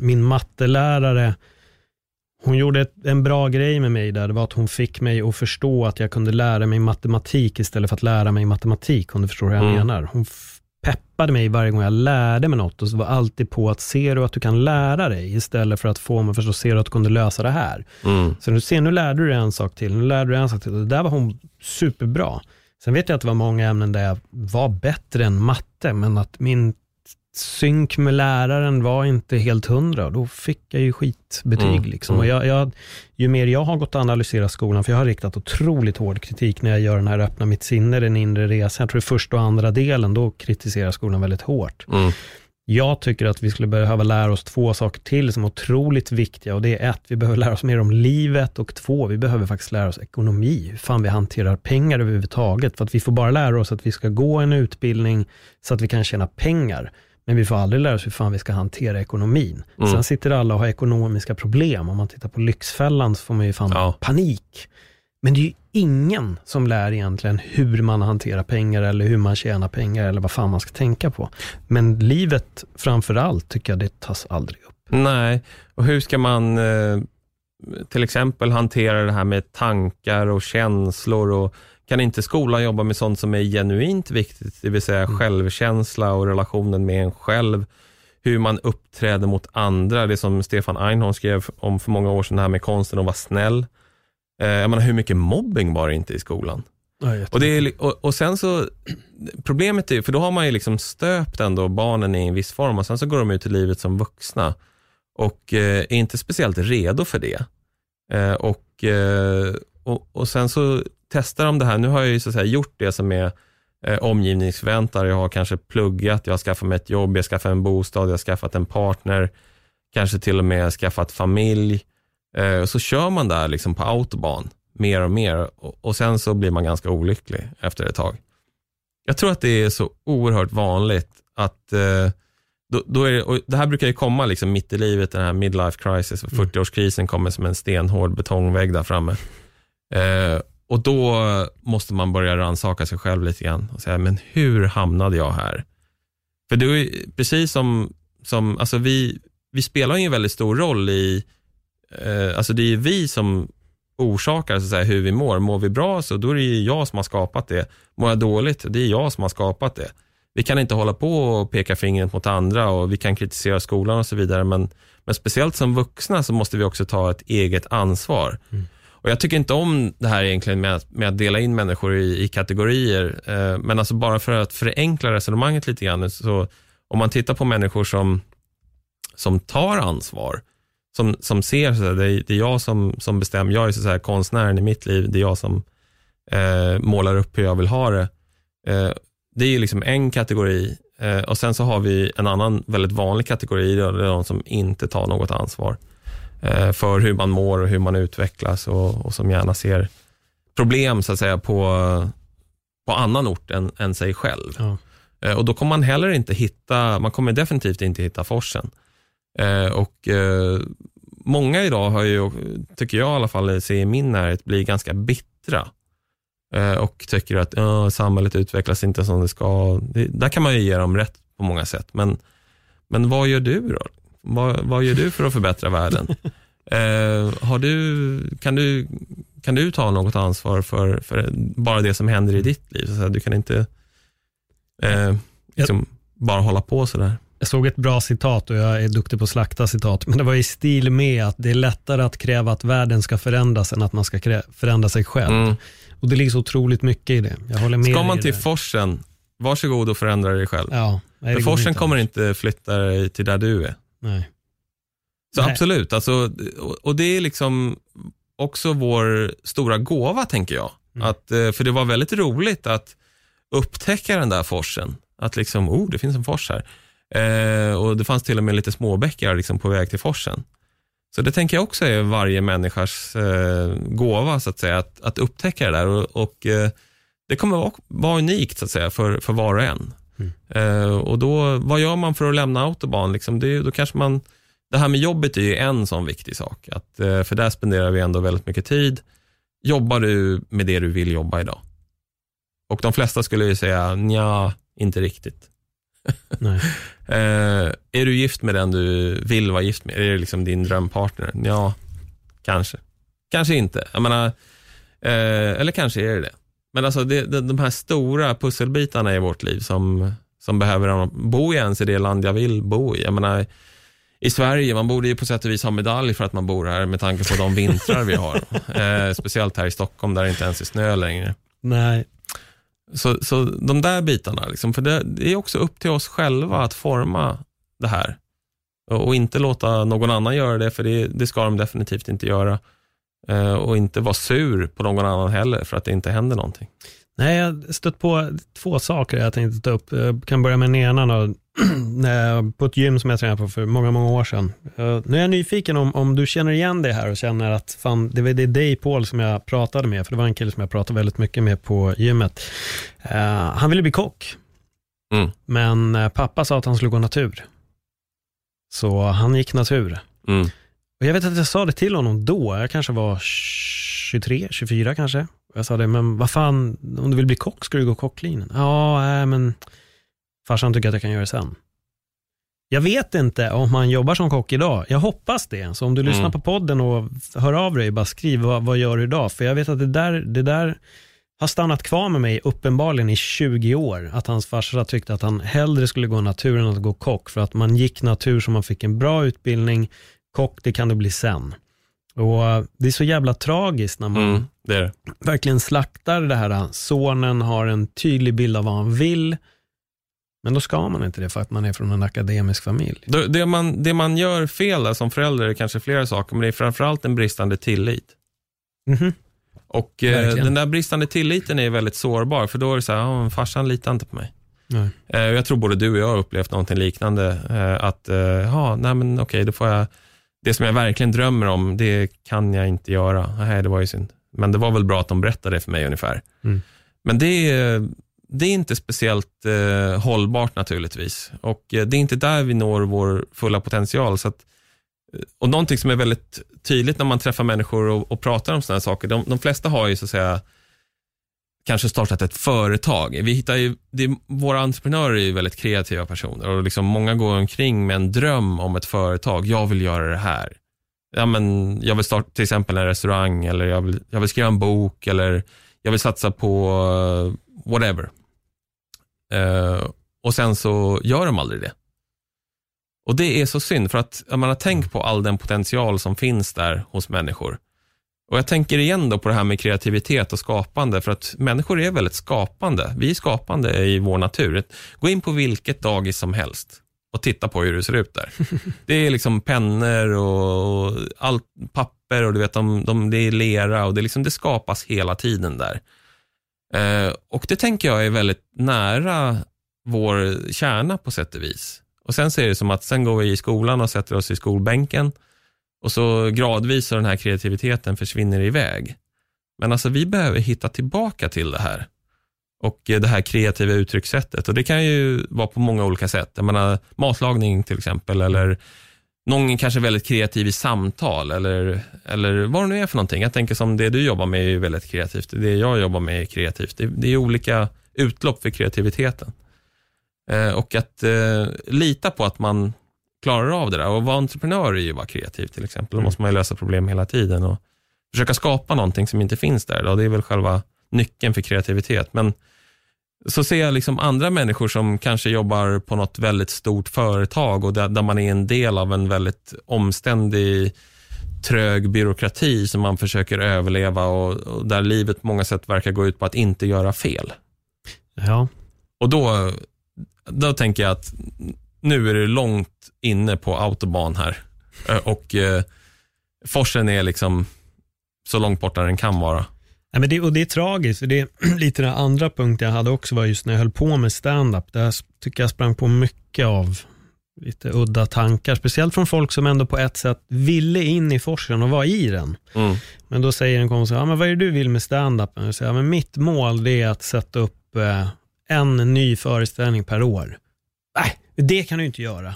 Min mattelärare, hon gjorde en bra grej med mig där. Det var att hon fick mig att förstå att jag kunde lära mig matematik istället för att lära mig matematik, om du förstår hur jag Mm. menar. Hon peppade mig varje gång jag lärde mig något och så var alltid på att ser du att du kan lära dig istället för att få mig att förstå, ser du att du kunde lösa det här. Mm. Så nu ser, nu lärde du dig en sak till, nu lärde du dig en sak till. Det där var hon superbra. Sen vet jag att det var många ämnen där jag var bättre än matte, men att min synk med läraren var inte helt hundra. Då fick jag ju skitbetyg. Mm, Liksom. mm. Och jag, jag, ju mer jag har gått och analyserat skolan, för jag har riktat otroligt hård kritik när jag gör den här Öppna mitt sinne, den inre resan. Jag tror det första och andra delen, då kritiserar skolan väldigt hårt. Mm. Jag tycker att vi skulle behöva lära oss två saker till som är otroligt viktiga och det är ett, vi behöver lära oss mer om livet och två, vi behöver faktiskt lära oss ekonomi, hur fan vi hanterar pengar överhuvudtaget. För att vi får bara lära oss att vi ska gå en utbildning så att vi kan tjäna pengar. Men vi får aldrig lära oss hur fan vi ska hantera ekonomin. Mm. Sen sitter alla och har ekonomiska problem. Om man tittar på Lyxfällan så får man ju fan Ja. panik. Men det är ju ingen som lär egentligen hur man hanterar pengar eller hur man tjänar pengar eller vad fan man ska tänka på. Men livet framför allt tycker jag det tas aldrig upp. Nej, och hur ska man eh, till exempel hantera det här med tankar och känslor och kan inte skolan jobba med sånt som är genuint viktigt, det vill säga självkänsla och relationen med en själv, hur man uppträder mot andra, det som Stefan Einhorn skrev om för många år sedan, det här med konsten att vara snäll. Eh, jag menar, hur mycket mobbing var det inte i skolan? Och, det är, och, och sen så, [CLEARS THROAT] problemet är, för då har man ju liksom stöpt ändå barnen i en viss form och sen så går de ut i livet som vuxna och eh, är inte speciellt redo för det. Eh, och, eh, och, och sen så testar de det här, nu har jag ju så att säga gjort det som är eh, omgivningsförväntare, jag har kanske pluggat, jag har skaffat mig ett jobb, jag har skaffat en bostad, jag har skaffat en partner, kanske till och med skaffat familj. Eh, så kör man där liksom på autobahn mer och mer och, och sen så blir man ganska olycklig efter ett tag. Jag tror att det är så oerhört vanligt att eh, då, då är det, och det här brukar ju komma liksom mitt i livet, den här midlife crisis, 40-årskrisen kommer som en stenhård betongvägg där framme. Eh, och då måste man börja rannsaka sig själv lite grann och säga, men hur hamnade jag här? För det är precis som, som alltså vi, vi spelar ju en väldigt stor roll i, eh, alltså det är ju vi som orsakar så att hur vi mår. Mår vi bra så då är det ju jag som har skapat det. Mår jag dåligt, det är jag som har skapat det. Vi kan inte hålla på och peka fingret mot andra och vi kan kritisera skolan och så vidare, men, men speciellt som vuxna så måste vi också ta ett eget ansvar. Och Jag tycker inte om det här egentligen med att, med att dela in människor i, i kategorier, eh, men alltså bara för att förenkla resonemanget lite grann, så om man tittar på människor som, som tar ansvar, som, som ser, så här, det, är, det är jag som, som bestämmer, jag är så här, konstnären i mitt liv, det är jag som eh, målar upp hur jag vill ha det. Eh, det är ju liksom en kategori eh, och sen så har vi en annan väldigt vanlig kategori, det är de som inte tar något ansvar eh, för hur man mår och hur man utvecklas och, och som gärna ser problem så att säga på, på annan ort än, än sig själv. Ja. Eh, Och då kommer man heller inte hitta, man kommer definitivt inte hitta forsen. Eh, och eh, många idag har ju, tycker jag i alla fall, i min närhet, blir ganska bittra. Eh, och tycker att "Ja, samhället utvecklas inte som det ska. Det, där kan man ju ge dem rätt på många sätt. Men, men vad gör du då? Vad, vad gör du för att förbättra världen? [LAUGHS] Har du, kan, du, kan du ta något ansvar för, för bara det som händer i ditt liv? Så du kan inte liksom, bara hålla på sådär. Jag såg ett bra citat och jag är duktig på att slakta citat, men det var i stil med att det är lättare att kräva att världen ska förändras än att man ska förändra sig själv. Mm. Och det ligger så otroligt mycket i det. Jag håller med Ska man till det. forsen, varsågod och förändra dig själv. Ja, nej, För forsen inte kommer inte flytta dig till där du är. Nej. Så Nej. absolut, alltså, och- och det är liksom också vår stora gåva tänker jag. Mm. Att, eh, för det var väldigt roligt att upptäcka den där forsen. Att liksom, oh det finns en fors här. Eh, och det fanns till och med lite småbäckar liksom på väg till forsen. Så det tänker jag också är varje människas eh, gåva så att säga, att, att upptäcka det där. Och, och eh, det kommer vara, vara unikt så att säga för, för var och en. Eh, och då, vad gör man för att lämna autobahn? Liksom, det, då kanske man, det här med jobbet är ju en sån viktig sak. Att, eh, för där spenderar vi ändå väldigt mycket tid. Jobbar du med det du vill jobba idag? Och de flesta skulle ju säga, nja, inte riktigt. Nej. [LAUGHS] Eh, är du gift med den du vill vara gift med? Är det liksom din drömpartner? Ja, kanske. Kanske inte. Jag menar, eh, eller kanske är det det. Men alltså det, det, de här stora pusselbitarna i vårt liv som, som behöver bo ens i det land jag vill bo i. Jag menar, i Sverige, man borde ju på sätt och vis ha medalj för att man bor här med tanke på de vintrar vi har. [LAUGHS] Eh, speciellt här i Stockholm där det inte ens är snö längre. Nej. Så, så de där bitarna, liksom, för det, det är också upp till oss själva att forma det här. Och, och inte låta någon annan göra det, för det, det ska de definitivt inte göra. Eh, och inte vara sur på någon annan heller, för att det inte händer någonting. Nej, jag har stött på två saker jag tänkte ta upp. Jag kan börja med den ena. Då. [CLEARS THROAT] på ett gym som jag tränade på för många, många år sedan. Uh, nu är jag nyfiken om, om du känner igen det här och känner att fan, det var det dig Paul som jag pratade med, för det var en kille som jag pratade väldigt mycket med på gymmet. Uh, han ville bli kock, Mm. men uh, pappa sa att han skulle gå natur. Så han gick natur. Mm. Och jag vet att jag sa det till honom då, jag kanske var 23, 24 kanske. Jag sa det, men vad fan, om du vill bli kock ska du gå kocklinjen. Ja, nej, men farsan tycker att jag kan göra det sen. Jag vet inte om han jobbar som kock idag. Jag hoppas det. Så om du Mm. lyssnar på podden och hör av dig, bara skriv vad, vad gör du idag? För jag vet att det där, det där har stannat kvar med mig uppenbarligen i 20 år. Att hans farsa tyckte att han hellre skulle gå natur än att gå kock. För att man gick natur så man fick en bra utbildning. Kock, det kan det bli sen. Och eh, det är så jävla tragiskt när man Mm. Det det. verkligen slaktar det här. Sonen har en tydlig bild av vad han vill. Men då ska man inte det för att man är från en akademisk familj. Det, man, det man gör fel där som förälder är kanske flera saker, men det är framförallt en bristande tillit. Mhm. Och eh, Verkligen. den där bristande tilliten är väldigt sårbar, för då är det så här, men farsan litar inte på mig. Nej. Eh, jag tror både du och jag har upplevt någonting liknande, eh, att, eh, ja, nej men okej, då får jag, det som jag verkligen drömmer om, det kan jag inte göra. Nej, det var ju synd. Men det var väl bra att de berättade det för mig ungefär. Mm. Men det är, det är inte speciellt eh, hållbart naturligtvis. Och eh, det är inte där vi når vår fulla potential. Så att, eh, och någonting som är väldigt tydligt när man träffar människor och, och pratar om sådana här saker, de, de flesta har ju så att säga kanske startat ett företag. Vi hittar ju, det, våra entreprenörer är ju väldigt kreativa personer och liksom många går omkring med en dröm om ett företag. Jag vill göra det här. Ja, men jag vill starta till exempel en restaurang eller jag vill, jag vill skriva en bok eller jag vill satsa på eh, whatever. Uh, och sen så gör de aldrig det. Och det är så synd för att man har tänkt på all den potential som finns där hos människor. Och jag tänker igen då på det här med kreativitet och skapande, för att människor är väldigt skapande. Vi är skapande i vår natur. Gå in på vilket dagis som helst och titta på hur det ser ut där. [LAUGHS] Det är liksom pennor och allt papper och du vet, de, de, det är lera och det, liksom, det skapas hela tiden där. Eh, och det tänker jag är väldigt nära vår kärna på sätt och vis. Och sen så är det som att sen går vi i skolan och sätter oss i skolbänken och så gradvis så den här kreativiteten försvinner iväg. Men alltså vi behöver hitta tillbaka till det här. Och eh, det här kreativa uttryckssättet. Och det kan ju vara på många olika sätt. Jag menar matlagning till exempel eller någon kanske väldigt kreativ i samtal eller, eller vad det nu är för någonting. Jag tänker som det du jobbar med är ju väldigt kreativt. Det jag jobbar med är kreativt. Det, det är olika utlopp för kreativiteten. Eh, och att eh, lita på att man klarar av det där. Och vara entreprenör är ju att vara kreativ till exempel. Då måste man ju lösa problem hela tiden och försöka skapa någonting som inte finns där. Då. Det är väl själva nyckeln för kreativitet. Men så ser jag liksom andra människor som kanske jobbar på något väldigt stort företag och där, där man är en del av en väldigt omständig trög byråkrati som man försöker överleva och, och där livet på många sätt verkar gå ut på att inte göra fel. Ja. Och då, då tänker jag att nu är det långt inne på autobahn här. Eh, Och eh, forsen är liksom så långt borta den kan vara. Nej, men det, och det är tragiskt, det är [CLEARS THROAT] lite den andra punkten jag hade också var just när jag höll på med stand-up. Där tycker jag sprang på mycket av lite udda tankar, speciellt från folk som ändå på ett sätt ville in i forsen och var i den. Mm. Men då säger en kompis, ja, men vad är det du vill med stand-upen? Jag säger, ja, men mitt mål är att sätta upp eh, en ny föreställning per år. Nej, det kan du inte göra.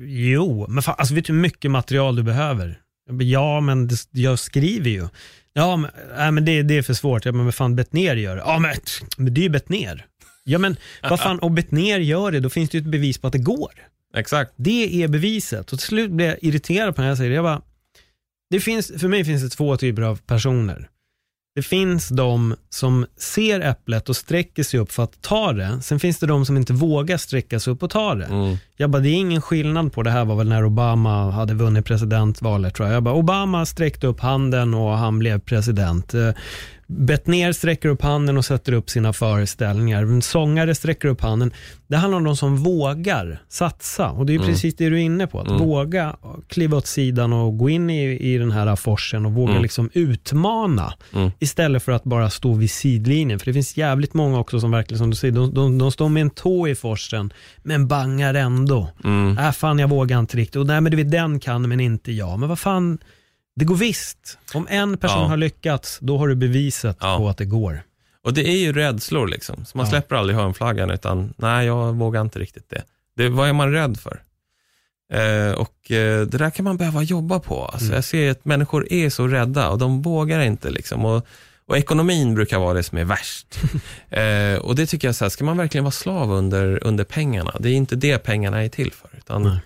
Jo, men fan, alltså, vet du hur mycket material du behöver? Ja, men det, jag skriver ju. Ja, men, nej, men det, det är för svårt. Ja, men vad fan Bettner gör det? Ja, men, men det är ju Bettner. Ja, men vad fan, om Bettner gör det, då finns det ju ett bevis på att det går. Exakt. Det är beviset. Och till slut blir jag irriterad på när jag säger det. Jag bara, det finns, för mig finns det två typer av personer. Det finns de som ser äpplet och sträcker sig upp för att ta det. Sen finns det de som inte vågar sträcka sig upp och ta det. Mm. Jag bara, det är ingen skillnad på, det här var väl när Obama hade vunnit presidentvalet tror jag. Jag bara, Obama sträckte upp handen och han blev president. Bettner sträcker upp handen och sätter upp sina föreställningar. Sångare sträcker upp handen. Det handlar om de som vågar satsa och det är Mm. precis det du är inne på. Att våga kliva åt sidan och gå in i, i den här forsen och våga Mm. liksom utmana istället för att bara stå vid sidlinjen. För det finns jävligt många också som verkligen, som du säger, de, de, de står med en tå i forsen men bangar ändå. Mm. Äh fan, jag vågar inte riktigt. Och nej men du vet, den kan men inte jag. Men vad fan, det går visst. Om en person Ja. har lyckats, då har du beviset Ja. på att det går. Och det är ju rädslor liksom. Så man Ja. släpper aldrig hörnflaggan utan, nej jag vågar inte riktigt det. det vad är man rädd för? Eh, och eh, det där kan man behöva jobba på. Alltså, Mm. Jag ser att människor är så rädda och de vågar inte liksom. Och, och ekonomin brukar vara det som är värst. [LAUGHS] eh, och det tycker jag, så här, ska man verkligen vara slav under, under pengarna? Det är inte det pengarna är till för. Utan Nej.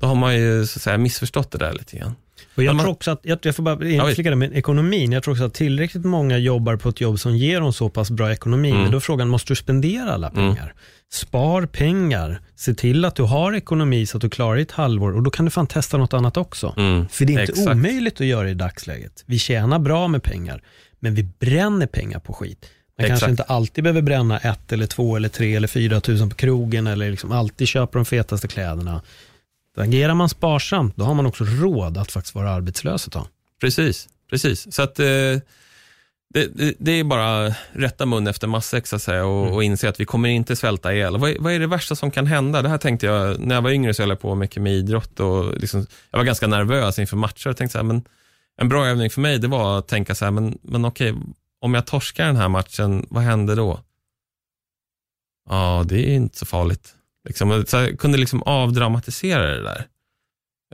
då har man ju så att säga, missförstått det där lite grann. Och jag man- tror också att, jag, jag får bara Ja, inflika det med ekonomin, jag tror också att tillräckligt många jobbar på ett jobb som ger dem så pass bra ekonomi, Mm. men då är frågan, måste du spendera alla pengar? Spar pengar, se till att du har ekonomi så att du klarar ett halvår och då kan du fan testa något annat också. Mm, För det är inte exakt. omöjligt att göra i dagsläget. Vi tjänar bra med pengar, men vi bränner pengar på skit. Man kanske Exakt. inte alltid behöver bränna ett eller två eller tre eller fyra tusen på krogen eller liksom alltid köpa de fetaste kläderna. Agerar man sparsamt, då har man också råd att faktiskt vara arbetslös ett tag. Precis, precis. Så att eh, det, det, det är bara rätta mun efter matsäck så att säga och, och inse att vi kommer inte svälta ihjäl. Vad, vad är det värsta som kan hända? Det här tänkte jag, när jag var yngre så höll jag på mycket med idrott och liksom, jag var ganska nervös inför matcher och tänkte så här, men en bra övning för mig det var att tänka så här, men, men okej, om jag torskar den här matchen, vad händer då? Ja, det är inte så farligt. Liksom, så jag kunde liksom avdramatisera det där.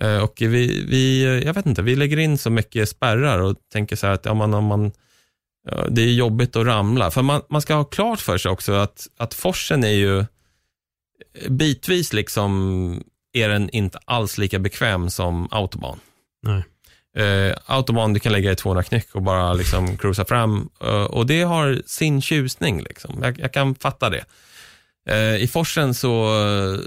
Eh, Och vi, vi, jag vet inte, vi lägger in så mycket spärrar och tänker så här att ja, man, om man, ja, det är jobbigt att ramla. För man, man ska ha klart för sig också att, att forsen är ju bitvis liksom är den inte alls lika bekväm som autobahn. Nej. Eh, autobahn, du kan lägga i 200 knyck och bara liksom cruisa fram. Eh, och det har sin tjusning. Liksom. Jag, jag kan fatta det. Eh, I forsen så, eh,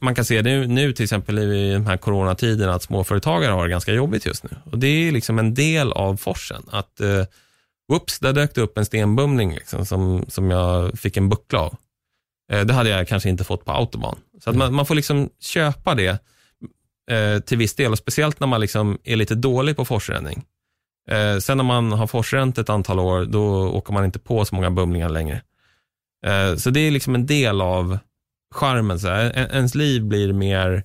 man kan se nu, nu till exempel i de här coronatiden att småföretagare har det ganska jobbigt just nu. Och det är liksom en del av forsen. Att, whoops, där dök det upp en stenbumling liksom, som, som jag fick en buckla av. Det hade jag kanske inte fått på autobahn. Så att man, man får liksom köpa det till viss del och speciellt när man liksom är lite dålig på forsränning. Sen när man har forsränt ett antal år, då åker man inte på så många bumlingar längre. Eh, så det är liksom en del av charmen. Så här. En- Ens liv blir mer,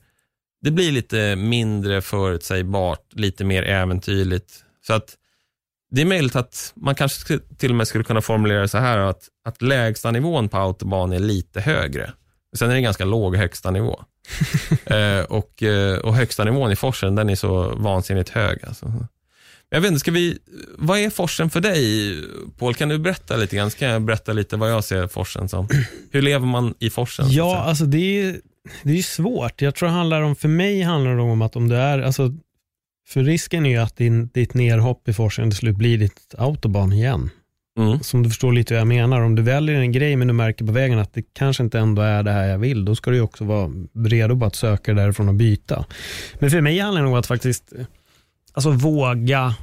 det blir lite mindre förutsägbart, lite mer äventyrligt. Så att det är möjligt att man kanske sk- till och med skulle kunna formulera det så här att, att lägsta nivån på autobahn är lite högre. Sen är det ganska låg högsta nivå. [LAUGHS] eh, och, eh, och högsta nivån i forsen, den är så vansinnigt hög. Alltså. Jag vet inte, ska vi, vad är forsen för dig? Paul, kan du berätta lite grann? Ska jag berätta lite vad jag ser forsen som? Hur lever man i forsen? Ja, alltså det är, det är svårt. Jag tror det handlar om, för mig handlar det om att om du är, alltså, för risken är ju att din, ditt nerhopp i forsen till slut blir ditt autobahn igen. Mm. Som du förstår lite vad jag menar. Om du väljer en grej men du märker på vägen att det kanske inte ändå är det här jag vill, då ska du ju också vara redo på att söka därifrån och byta. Men för mig handlar det nog om att faktiskt alltså våga,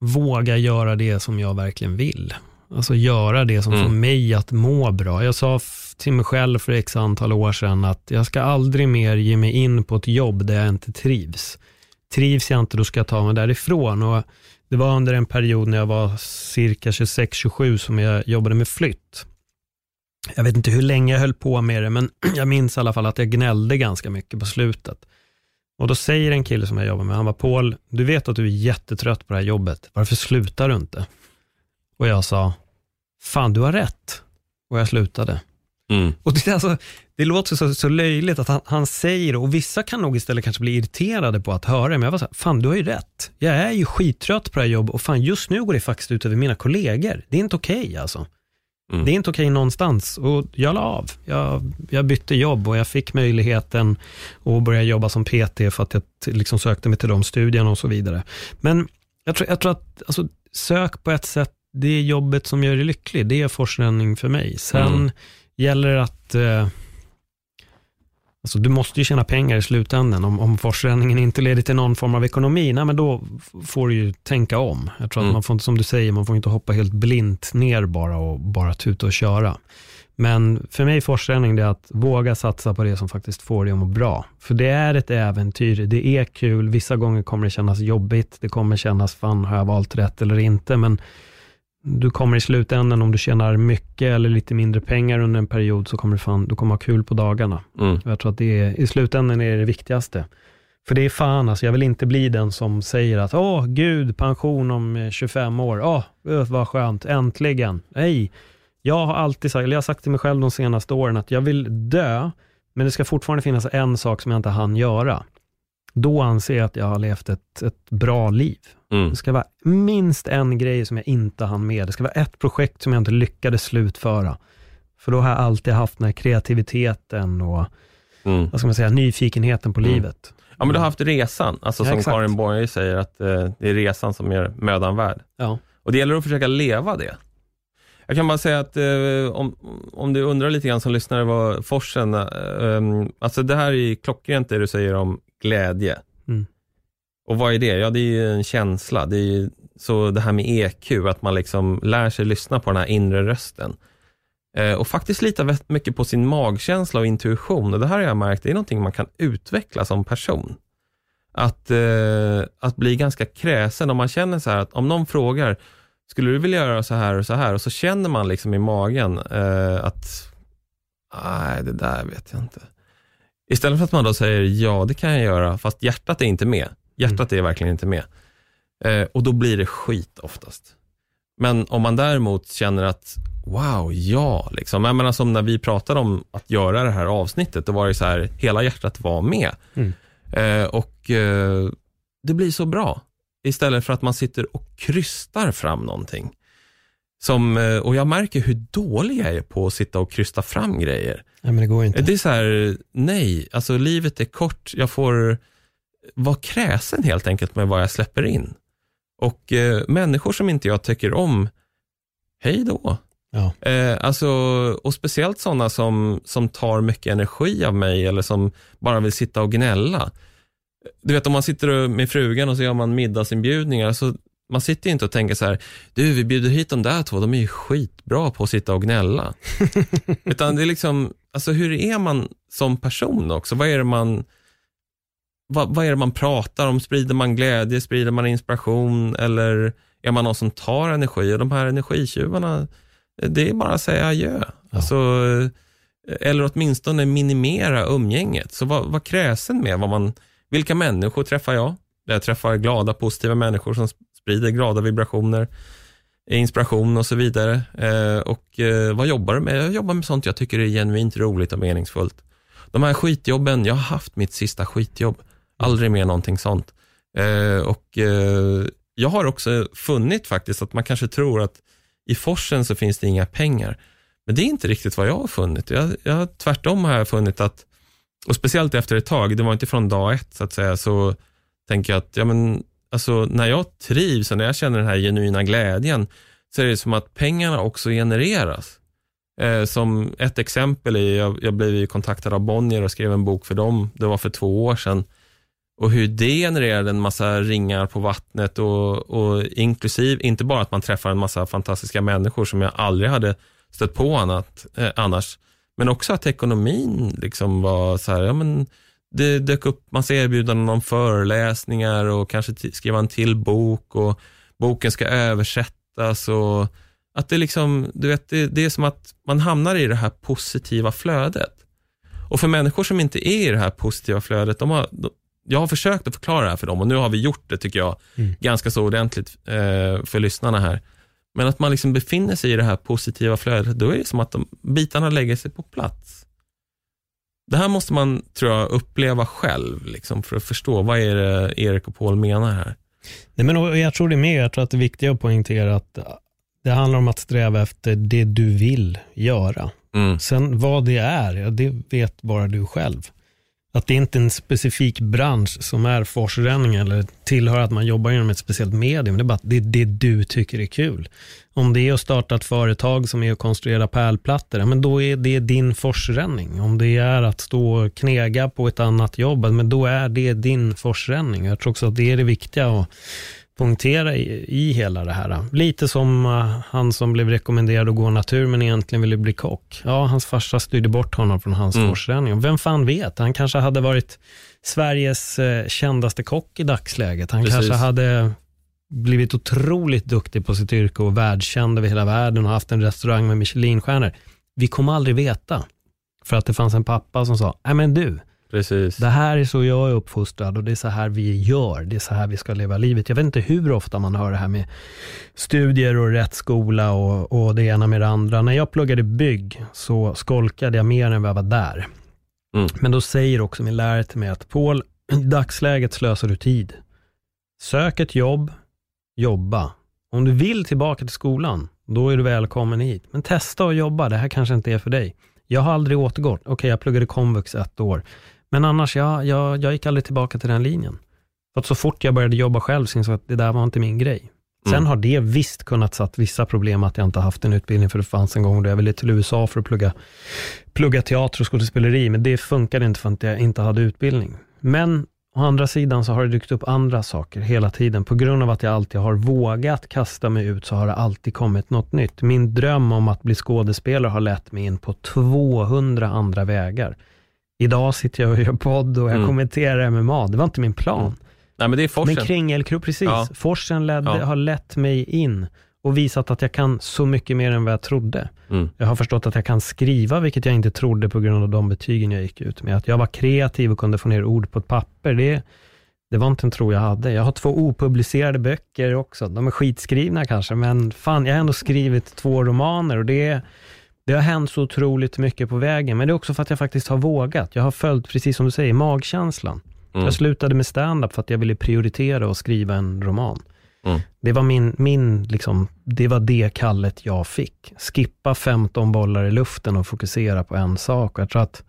våga göra det som jag verkligen vill. Alltså göra det som Mm. får mig att må bra. Jag sa till mig själv för x antal år sedan att jag ska aldrig mer ge mig in på ett jobb där jag inte trivs. Trivs jag inte, då ska jag ta mig därifrån. Och det var under en period när jag var cirka 26-27 som jag jobbade med flytt. Jag vet inte hur länge jag höll på med det, men [CLEARS THROAT] jag minns i alla fall att jag gnällde ganska mycket på slutet. Och då säger en kille som jag jobbar med, han var Paul, du vet att du är jättetrött på det här jobbet, varför slutar du inte? Och jag sa, fan du har rätt. Och jag slutade. Mm. Och det, alltså, det låter så, så löjligt att han, han säger det och vissa kan nog istället kanske bli irriterade på att höra det, men jag var så här, fan du har ju rätt. Jag är ju skittrött på det här jobbet och fan just nu går det faktiskt ut över mina kollegor. Det är inte okej alltså. Mm. Det är inte okej någonstans och jag la av. Jag, jag bytte jobb och jag fick möjligheten att börja jobba som PT för att jag liksom sökte mig till de studierna och så vidare. Men jag tror, jag tror att alltså, sök på ett sätt, det är jobbet som gör dig lycklig. Det är forskning för mig. Sen Mm. gäller det att, eh, Alltså, du måste ju tjäna pengar i slutändan. Om, om forsränningen inte leder till någon form av ekonomi, nej, men då får du ju tänka om. Jag tror att Mm. man får som du säger, man får inte hoppa helt blint ner bara och bara tuta och köra. Men för mig forsränning det är att våga satsa på det som faktiskt får dig att må bra. För det är ett äventyr, det är kul, vissa gånger kommer det kännas jobbigt, det kommer kännas, fan har jag valt rätt eller inte, men du kommer i slutändan, om du tjänar mycket eller lite mindre pengar under en period, så kommer du fan, du kommer ha kul på dagarna. Mm. Jag tror att det är, i slutändan är det viktigaste. För det är fan, alltså, jag vill inte bli den som säger att, åh gud, pension om eh, 25 år, åh, öh, vad skönt, äntligen. Nej, jag har alltid sagt, eller jag har sagt till mig själv de senaste åren, att jag vill dö, men det ska fortfarande finnas en sak som jag inte hann göra. Då anser jag att jag har levt ett, ett bra liv. Mm. Det ska vara minst en grej som jag inte hann med. Det ska vara ett projekt som jag inte lyckades slutföra. För då har jag alltid haft den här kreativiteten och Mm. vad ska man säga, nyfikenheten på Mm. livet. Ja, men du har haft resan. Alltså Ja, som exakt. Karin Borg säger, att eh, det är resan som gör mödan värd. Ja. Och det gäller att försöka leva det. Jag kan bara säga att eh, om, om du undrar lite grann som lyssnare vad forsen, eh, alltså det här är klockrent det du säger om glädje. Mm. Och vad är det? Ja, det är ju en känsla. Det är ju, så det här med EQ, att man liksom lär sig lyssna på den här inre rösten. Eh, och faktiskt lita väldigt mycket på sin magkänsla och intuition. Och det här har jag märkt, det är någonting man kan utveckla som person. Att, eh, att bli ganska kräsen om man känner så här att om någon frågar, skulle du vilja göra så här och så här? Och så känner man liksom i magen eh, att, nej det där vet jag inte. Istället för att man då säger ja, det kan jag göra, fast hjärtat är inte med. Hjärtat är verkligen inte med. Eh, och då blir det skit oftast. Men om man däremot känner att, wow, ja, liksom. Jag menar som när vi pratade om att göra det här avsnittet, då var det så här, hela hjärtat var med. Mm. Eh, och eh, det blir så bra. Istället för att man sitter och krystar fram någonting. Som, eh, och jag märker hur dålig jag är på att sitta och krysta fram grejer. Nej, men det går inte. Det är så här, nej, alltså livet är kort, jag får vara kräsen helt enkelt med vad jag släpper in. Och eh, människor som inte jag tycker om, hej då. Ja. Eh, alltså, och speciellt sådana som, som tar mycket energi av mig eller som bara vill sitta och gnälla. Du vet om man sitter med frugan och så gör man middagsinbjudningar, så man sitter ju inte och tänker så här, du vi bjuder hit de där två, de är ju skitbra på att sitta och gnälla. [LAUGHS] Utan det är liksom, alltså hur är man som person också? Vad är det man, vad, vad är det man pratar om? Sprider man glädje? Sprider man inspiration? Eller är man någon som tar energi? Och de här energitjuvarna, det är bara att säga adjö. Alltså, eller åtminstone minimera umgänget. Så vad, vad kräsen med vad man, vilka människor träffar jag? Jag träffar glada, positiva människor som sprider glada vibrationer, inspiration och så vidare. Eh, och eh, vad jobbar du med? Jag jobbar med sånt jag tycker är genuint roligt och meningsfullt. De här skitjobben, jag har haft mitt sista skitjobb. Aldrig mer någonting sånt. Eh, och jag har också funnit faktiskt att man kanske tror att i forsen så finns det inga pengar. Men det är inte riktigt vad jag har funnit. Jag, jag, tvärtom har jag funnit att, och speciellt efter ett tag, det var inte från dag ett så att säga, så tänker jag att ja, men, alltså, när jag trivs och när jag känner den här genuina glädjen så är det som att pengarna också genereras. Eh, som ett exempel är, jag, jag blev ju kontaktad av Bonnier och skrev en bok för dem, det var för två år sedan. Och hur det genererade en massa ringar på vattnet och, och inklusive, inte bara att man träffar en massa fantastiska människor som jag aldrig hade stött på annat, eh, annars, men också att ekonomin liksom var så här, ja men det dök upp massa erbjudanden om föreläsningar och kanske skriva en till bok och boken ska översättas och att det liksom, du vet, det, det är som att man hamnar i det här positiva flödet. Och för människor som inte är i det här positiva flödet, de har, de, jag har försökt att förklara det här för dem och nu har vi gjort det tycker jag, ganska så ordentligt eh, för lyssnarna här. Men att man liksom befinner sig i det här positiva flödet, då är det som att de, bitarna lägger sig på plats. Det här måste man, tror jag, uppleva själv liksom, för att förstå vad är det Erik och Paul menar här. Nej, men jag tror det är mer, jag tror att det är viktigt att poängtera att det handlar om att sträva efter det du vill göra. Mm. Sen vad det är, det vet bara du själv. Att det inte är en specifik bransch som är forsränning eller tillhör att man jobbar inom ett speciellt medium. Det är bara att det är det du tycker är kul. Om det är att starta ett företag som är att konstruera pärlplattor, men då är det din forsränning. Om det är att stå och knega på ett annat jobb, men då är det din forsränning. Jag tror också att det är det viktiga Och punktera i, i hela det här. Lite som uh, han som blev rekommenderad att gå natur men egentligen ville bli kock. Ja, hans farsa styrde bort honom från hans mm. forsränning. Vem fan vet, han kanske hade varit Sveriges uh, kändaste kock i dagsläget. Han Precis. kanske hade blivit otroligt duktig på sitt yrke och världskänd över hela världen och haft en restaurang med Michelinstjärnor. Vi kommer aldrig veta, för att det fanns en pappa som sa, nej men du, Precis. Det här är så jag är uppfostrad och det är så här vi gör. Det är så här vi ska leva livet. Jag vet inte hur ofta man hör det här med studier och rätt skola och, och det ena med det andra. När jag pluggade bygg så skolkade jag mer än vad jag var där. Mm. Men då säger också min lärare till mig att Paul, i dagsläget slösar du tid. Sök ett jobb, jobba. Om du vill tillbaka till skolan, då är du välkommen hit. Men testa att jobba, det här kanske inte är för dig. Jag har aldrig återgått. Okej, okay, jag pluggade komvux ett år. Men annars, ja, jag, jag gick aldrig tillbaka till den linjen. För att så fort jag började jobba själv så insåg jag att det där var inte min grej. Sen mm. har det visst kunnat satt vissa problem att jag inte haft en utbildning, för det fanns en gång då jag ville till USA för att plugga, plugga teater och skådespeleri, men det funkade inte för att jag inte hade utbildning. Men å andra sidan så har det dykt upp andra saker hela tiden. På grund av att jag alltid har vågat kasta mig ut så har det alltid kommit något nytt. Min dröm om att bli skådespelare har lett mig in på 200 andra vägar. Idag sitter jag och gör podd och jag mm. kommenterar MMA. Det var inte min plan. Mm. Nej, men det är forsen. Men Kringelkro, precis. Ja. Forsen ledde, ja. har lett mig in och visat att jag kan så mycket mer än vad jag trodde. Mm. Jag har förstått att jag kan skriva, vilket jag inte trodde på grund av de betygen jag gick ut med. Att jag var kreativ och kunde få ner ord på ett papper, det, det var inte en tro jag hade. Jag har två opublicerade böcker också. De är skitskrivna kanske, men fan, jag har ändå skrivit två romaner och det det har hänt så otroligt mycket på vägen, men det är också för att jag faktiskt har vågat. Jag har följt, precis som du säger, magkänslan. Mm. Jag slutade med stand-up för att jag ville prioritera och skriva en roman. Mm. Det var min, min liksom, det var det kallet jag fick. Skippa 15 bollar i luften och fokusera på en sak. Jag tror att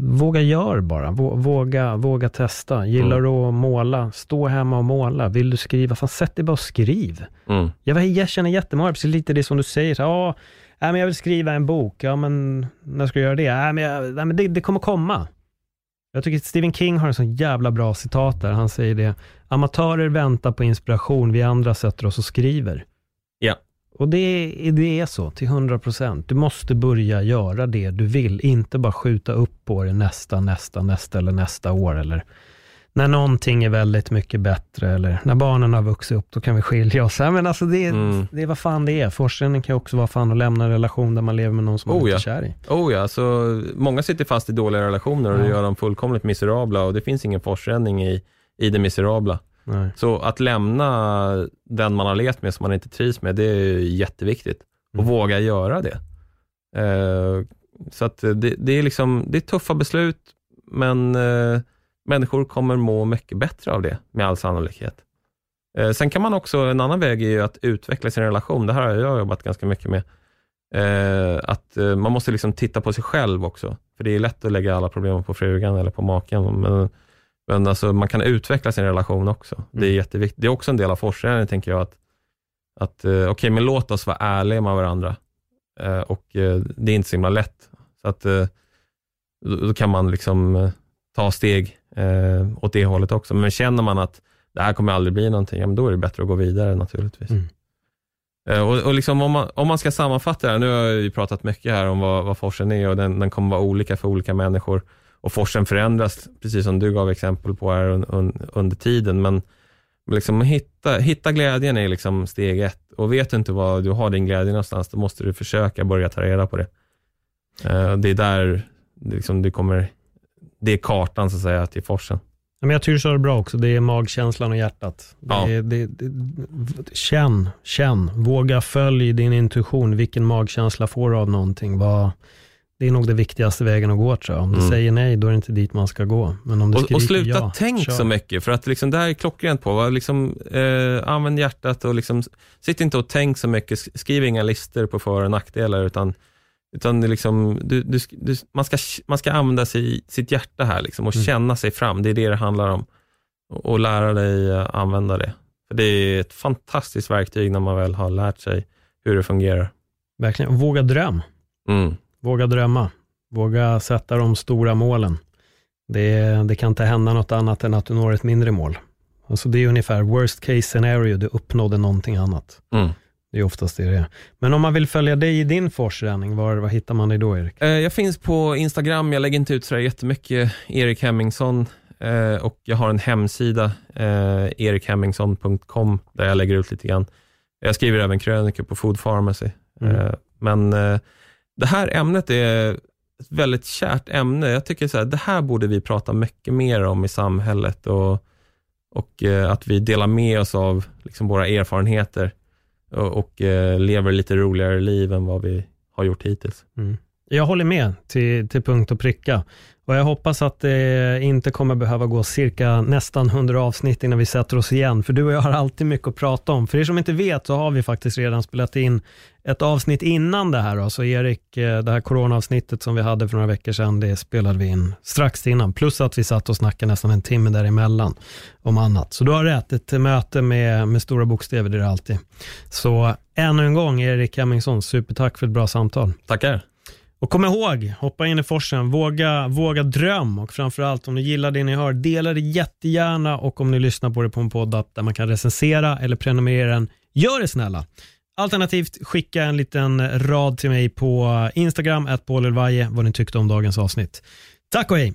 Våga gör bara, våga, våga testa. Gillar mm. du att måla, stå hemma och måla. Vill du skriva, fan sätt dig bara och skriv. Mm. Jag, jag känner jättemånga, precis lite det som du säger, så, ja, men jag vill skriva en bok, ja men när ska du göra det? Ja, men, jag, nej, men det, det kommer komma. Jag tycker att Stephen King har en sån jävla bra citat där. Han säger det, amatörer väntar på inspiration, vi andra sätter oss och skriver. Ja. Och det, det är så, till 100 procent. Du måste börja göra det du vill, inte bara skjuta upp på det nästa, nästa, nästa eller nästa år. Eller när någonting är väldigt mycket bättre, eller när barnen har vuxit upp, då kan vi skilja oss. men alltså det, mm. det är vad fan det är. Forskningen kan också vara fan att lämna en relation där man lever med någon som man oh, är kär i. Oh ja, så många sitter fast i dåliga relationer och ja. gör dem fullkomligt miserabla och det finns ingen forsränning i, i det miserabla. Nej. Så att lämna den man har levt med som man inte trivs med, det är jätteviktigt. Och mm. våga göra det. Uh, så att det, det, är liksom, det är tuffa beslut, men uh, människor kommer må mycket bättre av det, med all sannolikhet. Uh, sen kan man också, en annan väg är ju att utveckla sin relation. Det här har jag jobbat ganska mycket med. att man måste liksom titta på sig själv också. För det är lätt att lägga alla problem på frugan eller på maken. Men men alltså, man kan utveckla sin relation också. Mm. Det är mm. jätteviktigt. Det är också en del av forskningen, tänker jag, att, att eh, okej, okay, men låt oss vara ärliga med varandra. Eh, och eh, det är inte så himla lätt. Så att då kan man liksom ta steg eh, åt det hållet också. Men känner man att det här kommer aldrig bli någonting, ja, men då är det bättre att gå vidare naturligtvis. Mm. Och, och liksom om, man, om man ska sammanfatta det här, nu har vi pratat mycket här om vad, vad forsen är och den, den kommer vara olika för olika människor och forsen förändras, precis som du gav exempel på här un, un, under tiden. Men liksom hitta, hitta glädjen är liksom steg ett. Och vet du inte var du har din glädje någonstans, då måste du försöka börja ta reda på det. Uh, det är där liksom, du kommer, det är kartan så att säga till forsen. Men jag tycker du sa det bra också. Det är magkänslan och hjärtat. Det ja. är, det, det, känn, känn. Våga följ din intuition. Vilken magkänsla får du av någonting? Vad, det är nog det viktigaste vägen att gå tror jag. Om du mm. säger nej, då är det inte dit man ska gå. Men om du och, och sluta ja, tänk kör. så mycket, för att liksom, det här är klockrent på. Liksom, eh, använd hjärtat och liksom, sitt inte och tänk så mycket. Skriv inga listor på för och nackdelar, utan Utan liksom, du, du, du, man, ska, man ska använda sig, sitt hjärta här liksom, och Mm. känna sig fram. Det är det det handlar om. Och, och lära dig eh, använda det. För Det är ett fantastiskt verktyg när man väl har lärt sig hur det fungerar. Verkligen. Våga dröm. Mm. Våga drömma. Våga sätta de stora målen. Det, det kan inte hända något annat än att du når ett mindre mål. Alltså det är ungefär worst case scenario, du uppnådde någonting annat. Mm. Det är oftast det det är. Men om man vill följa dig i din forsträning, var, var hittar man dig då Erik? Eh, Jag finns på Instagram, jag lägger inte ut sådär jättemycket, Erik Hemmingsson. Eh, och jag har en hemsida, eh, erikhemmingsson.com, där jag lägger ut lite grann. Jag skriver även krönikor på Food Pharmacy. Mm. Men det här ämnet är ett väldigt kärt ämne. Jag tycker så här, det här borde vi prata mycket mer om i samhället och, och att vi delar med oss av liksom våra erfarenheter och, och eh, lever lite roligare liv än vad vi har gjort hittills. Mm. Jag håller med till, till punkt och pricka. Och jag hoppas att det inte kommer behöva gå cirka nästan 100 avsnitt innan vi sätter oss igen. För du och jag har alltid mycket att prata om. För er som inte vet så har vi faktiskt redan spelat in ett avsnitt innan det här. Då. Så Erik, eh, det här coronaavsnittet som vi hade för några veckor sedan, det spelade vi in strax innan. Plus att vi satt och snackade nästan en timme däremellan om annat. Så du har rätt, ett möte med, med stora bokstäver det är det alltid. Så ännu en gång Erik Hemmingsson, supertack för ett bra samtal. Tackar! Och kom ihåg, hoppa in i forsen, våga, våga dröm och framförallt om ni gillar det ni hör, dela det jättegärna och om ni lyssnar på det på en poddapp där man kan recensera eller prenumerera den, gör det snälla. Alternativt skicka en liten rad till mig på Instagram, att vad ni tyckte om dagens avsnitt. Tack och hej!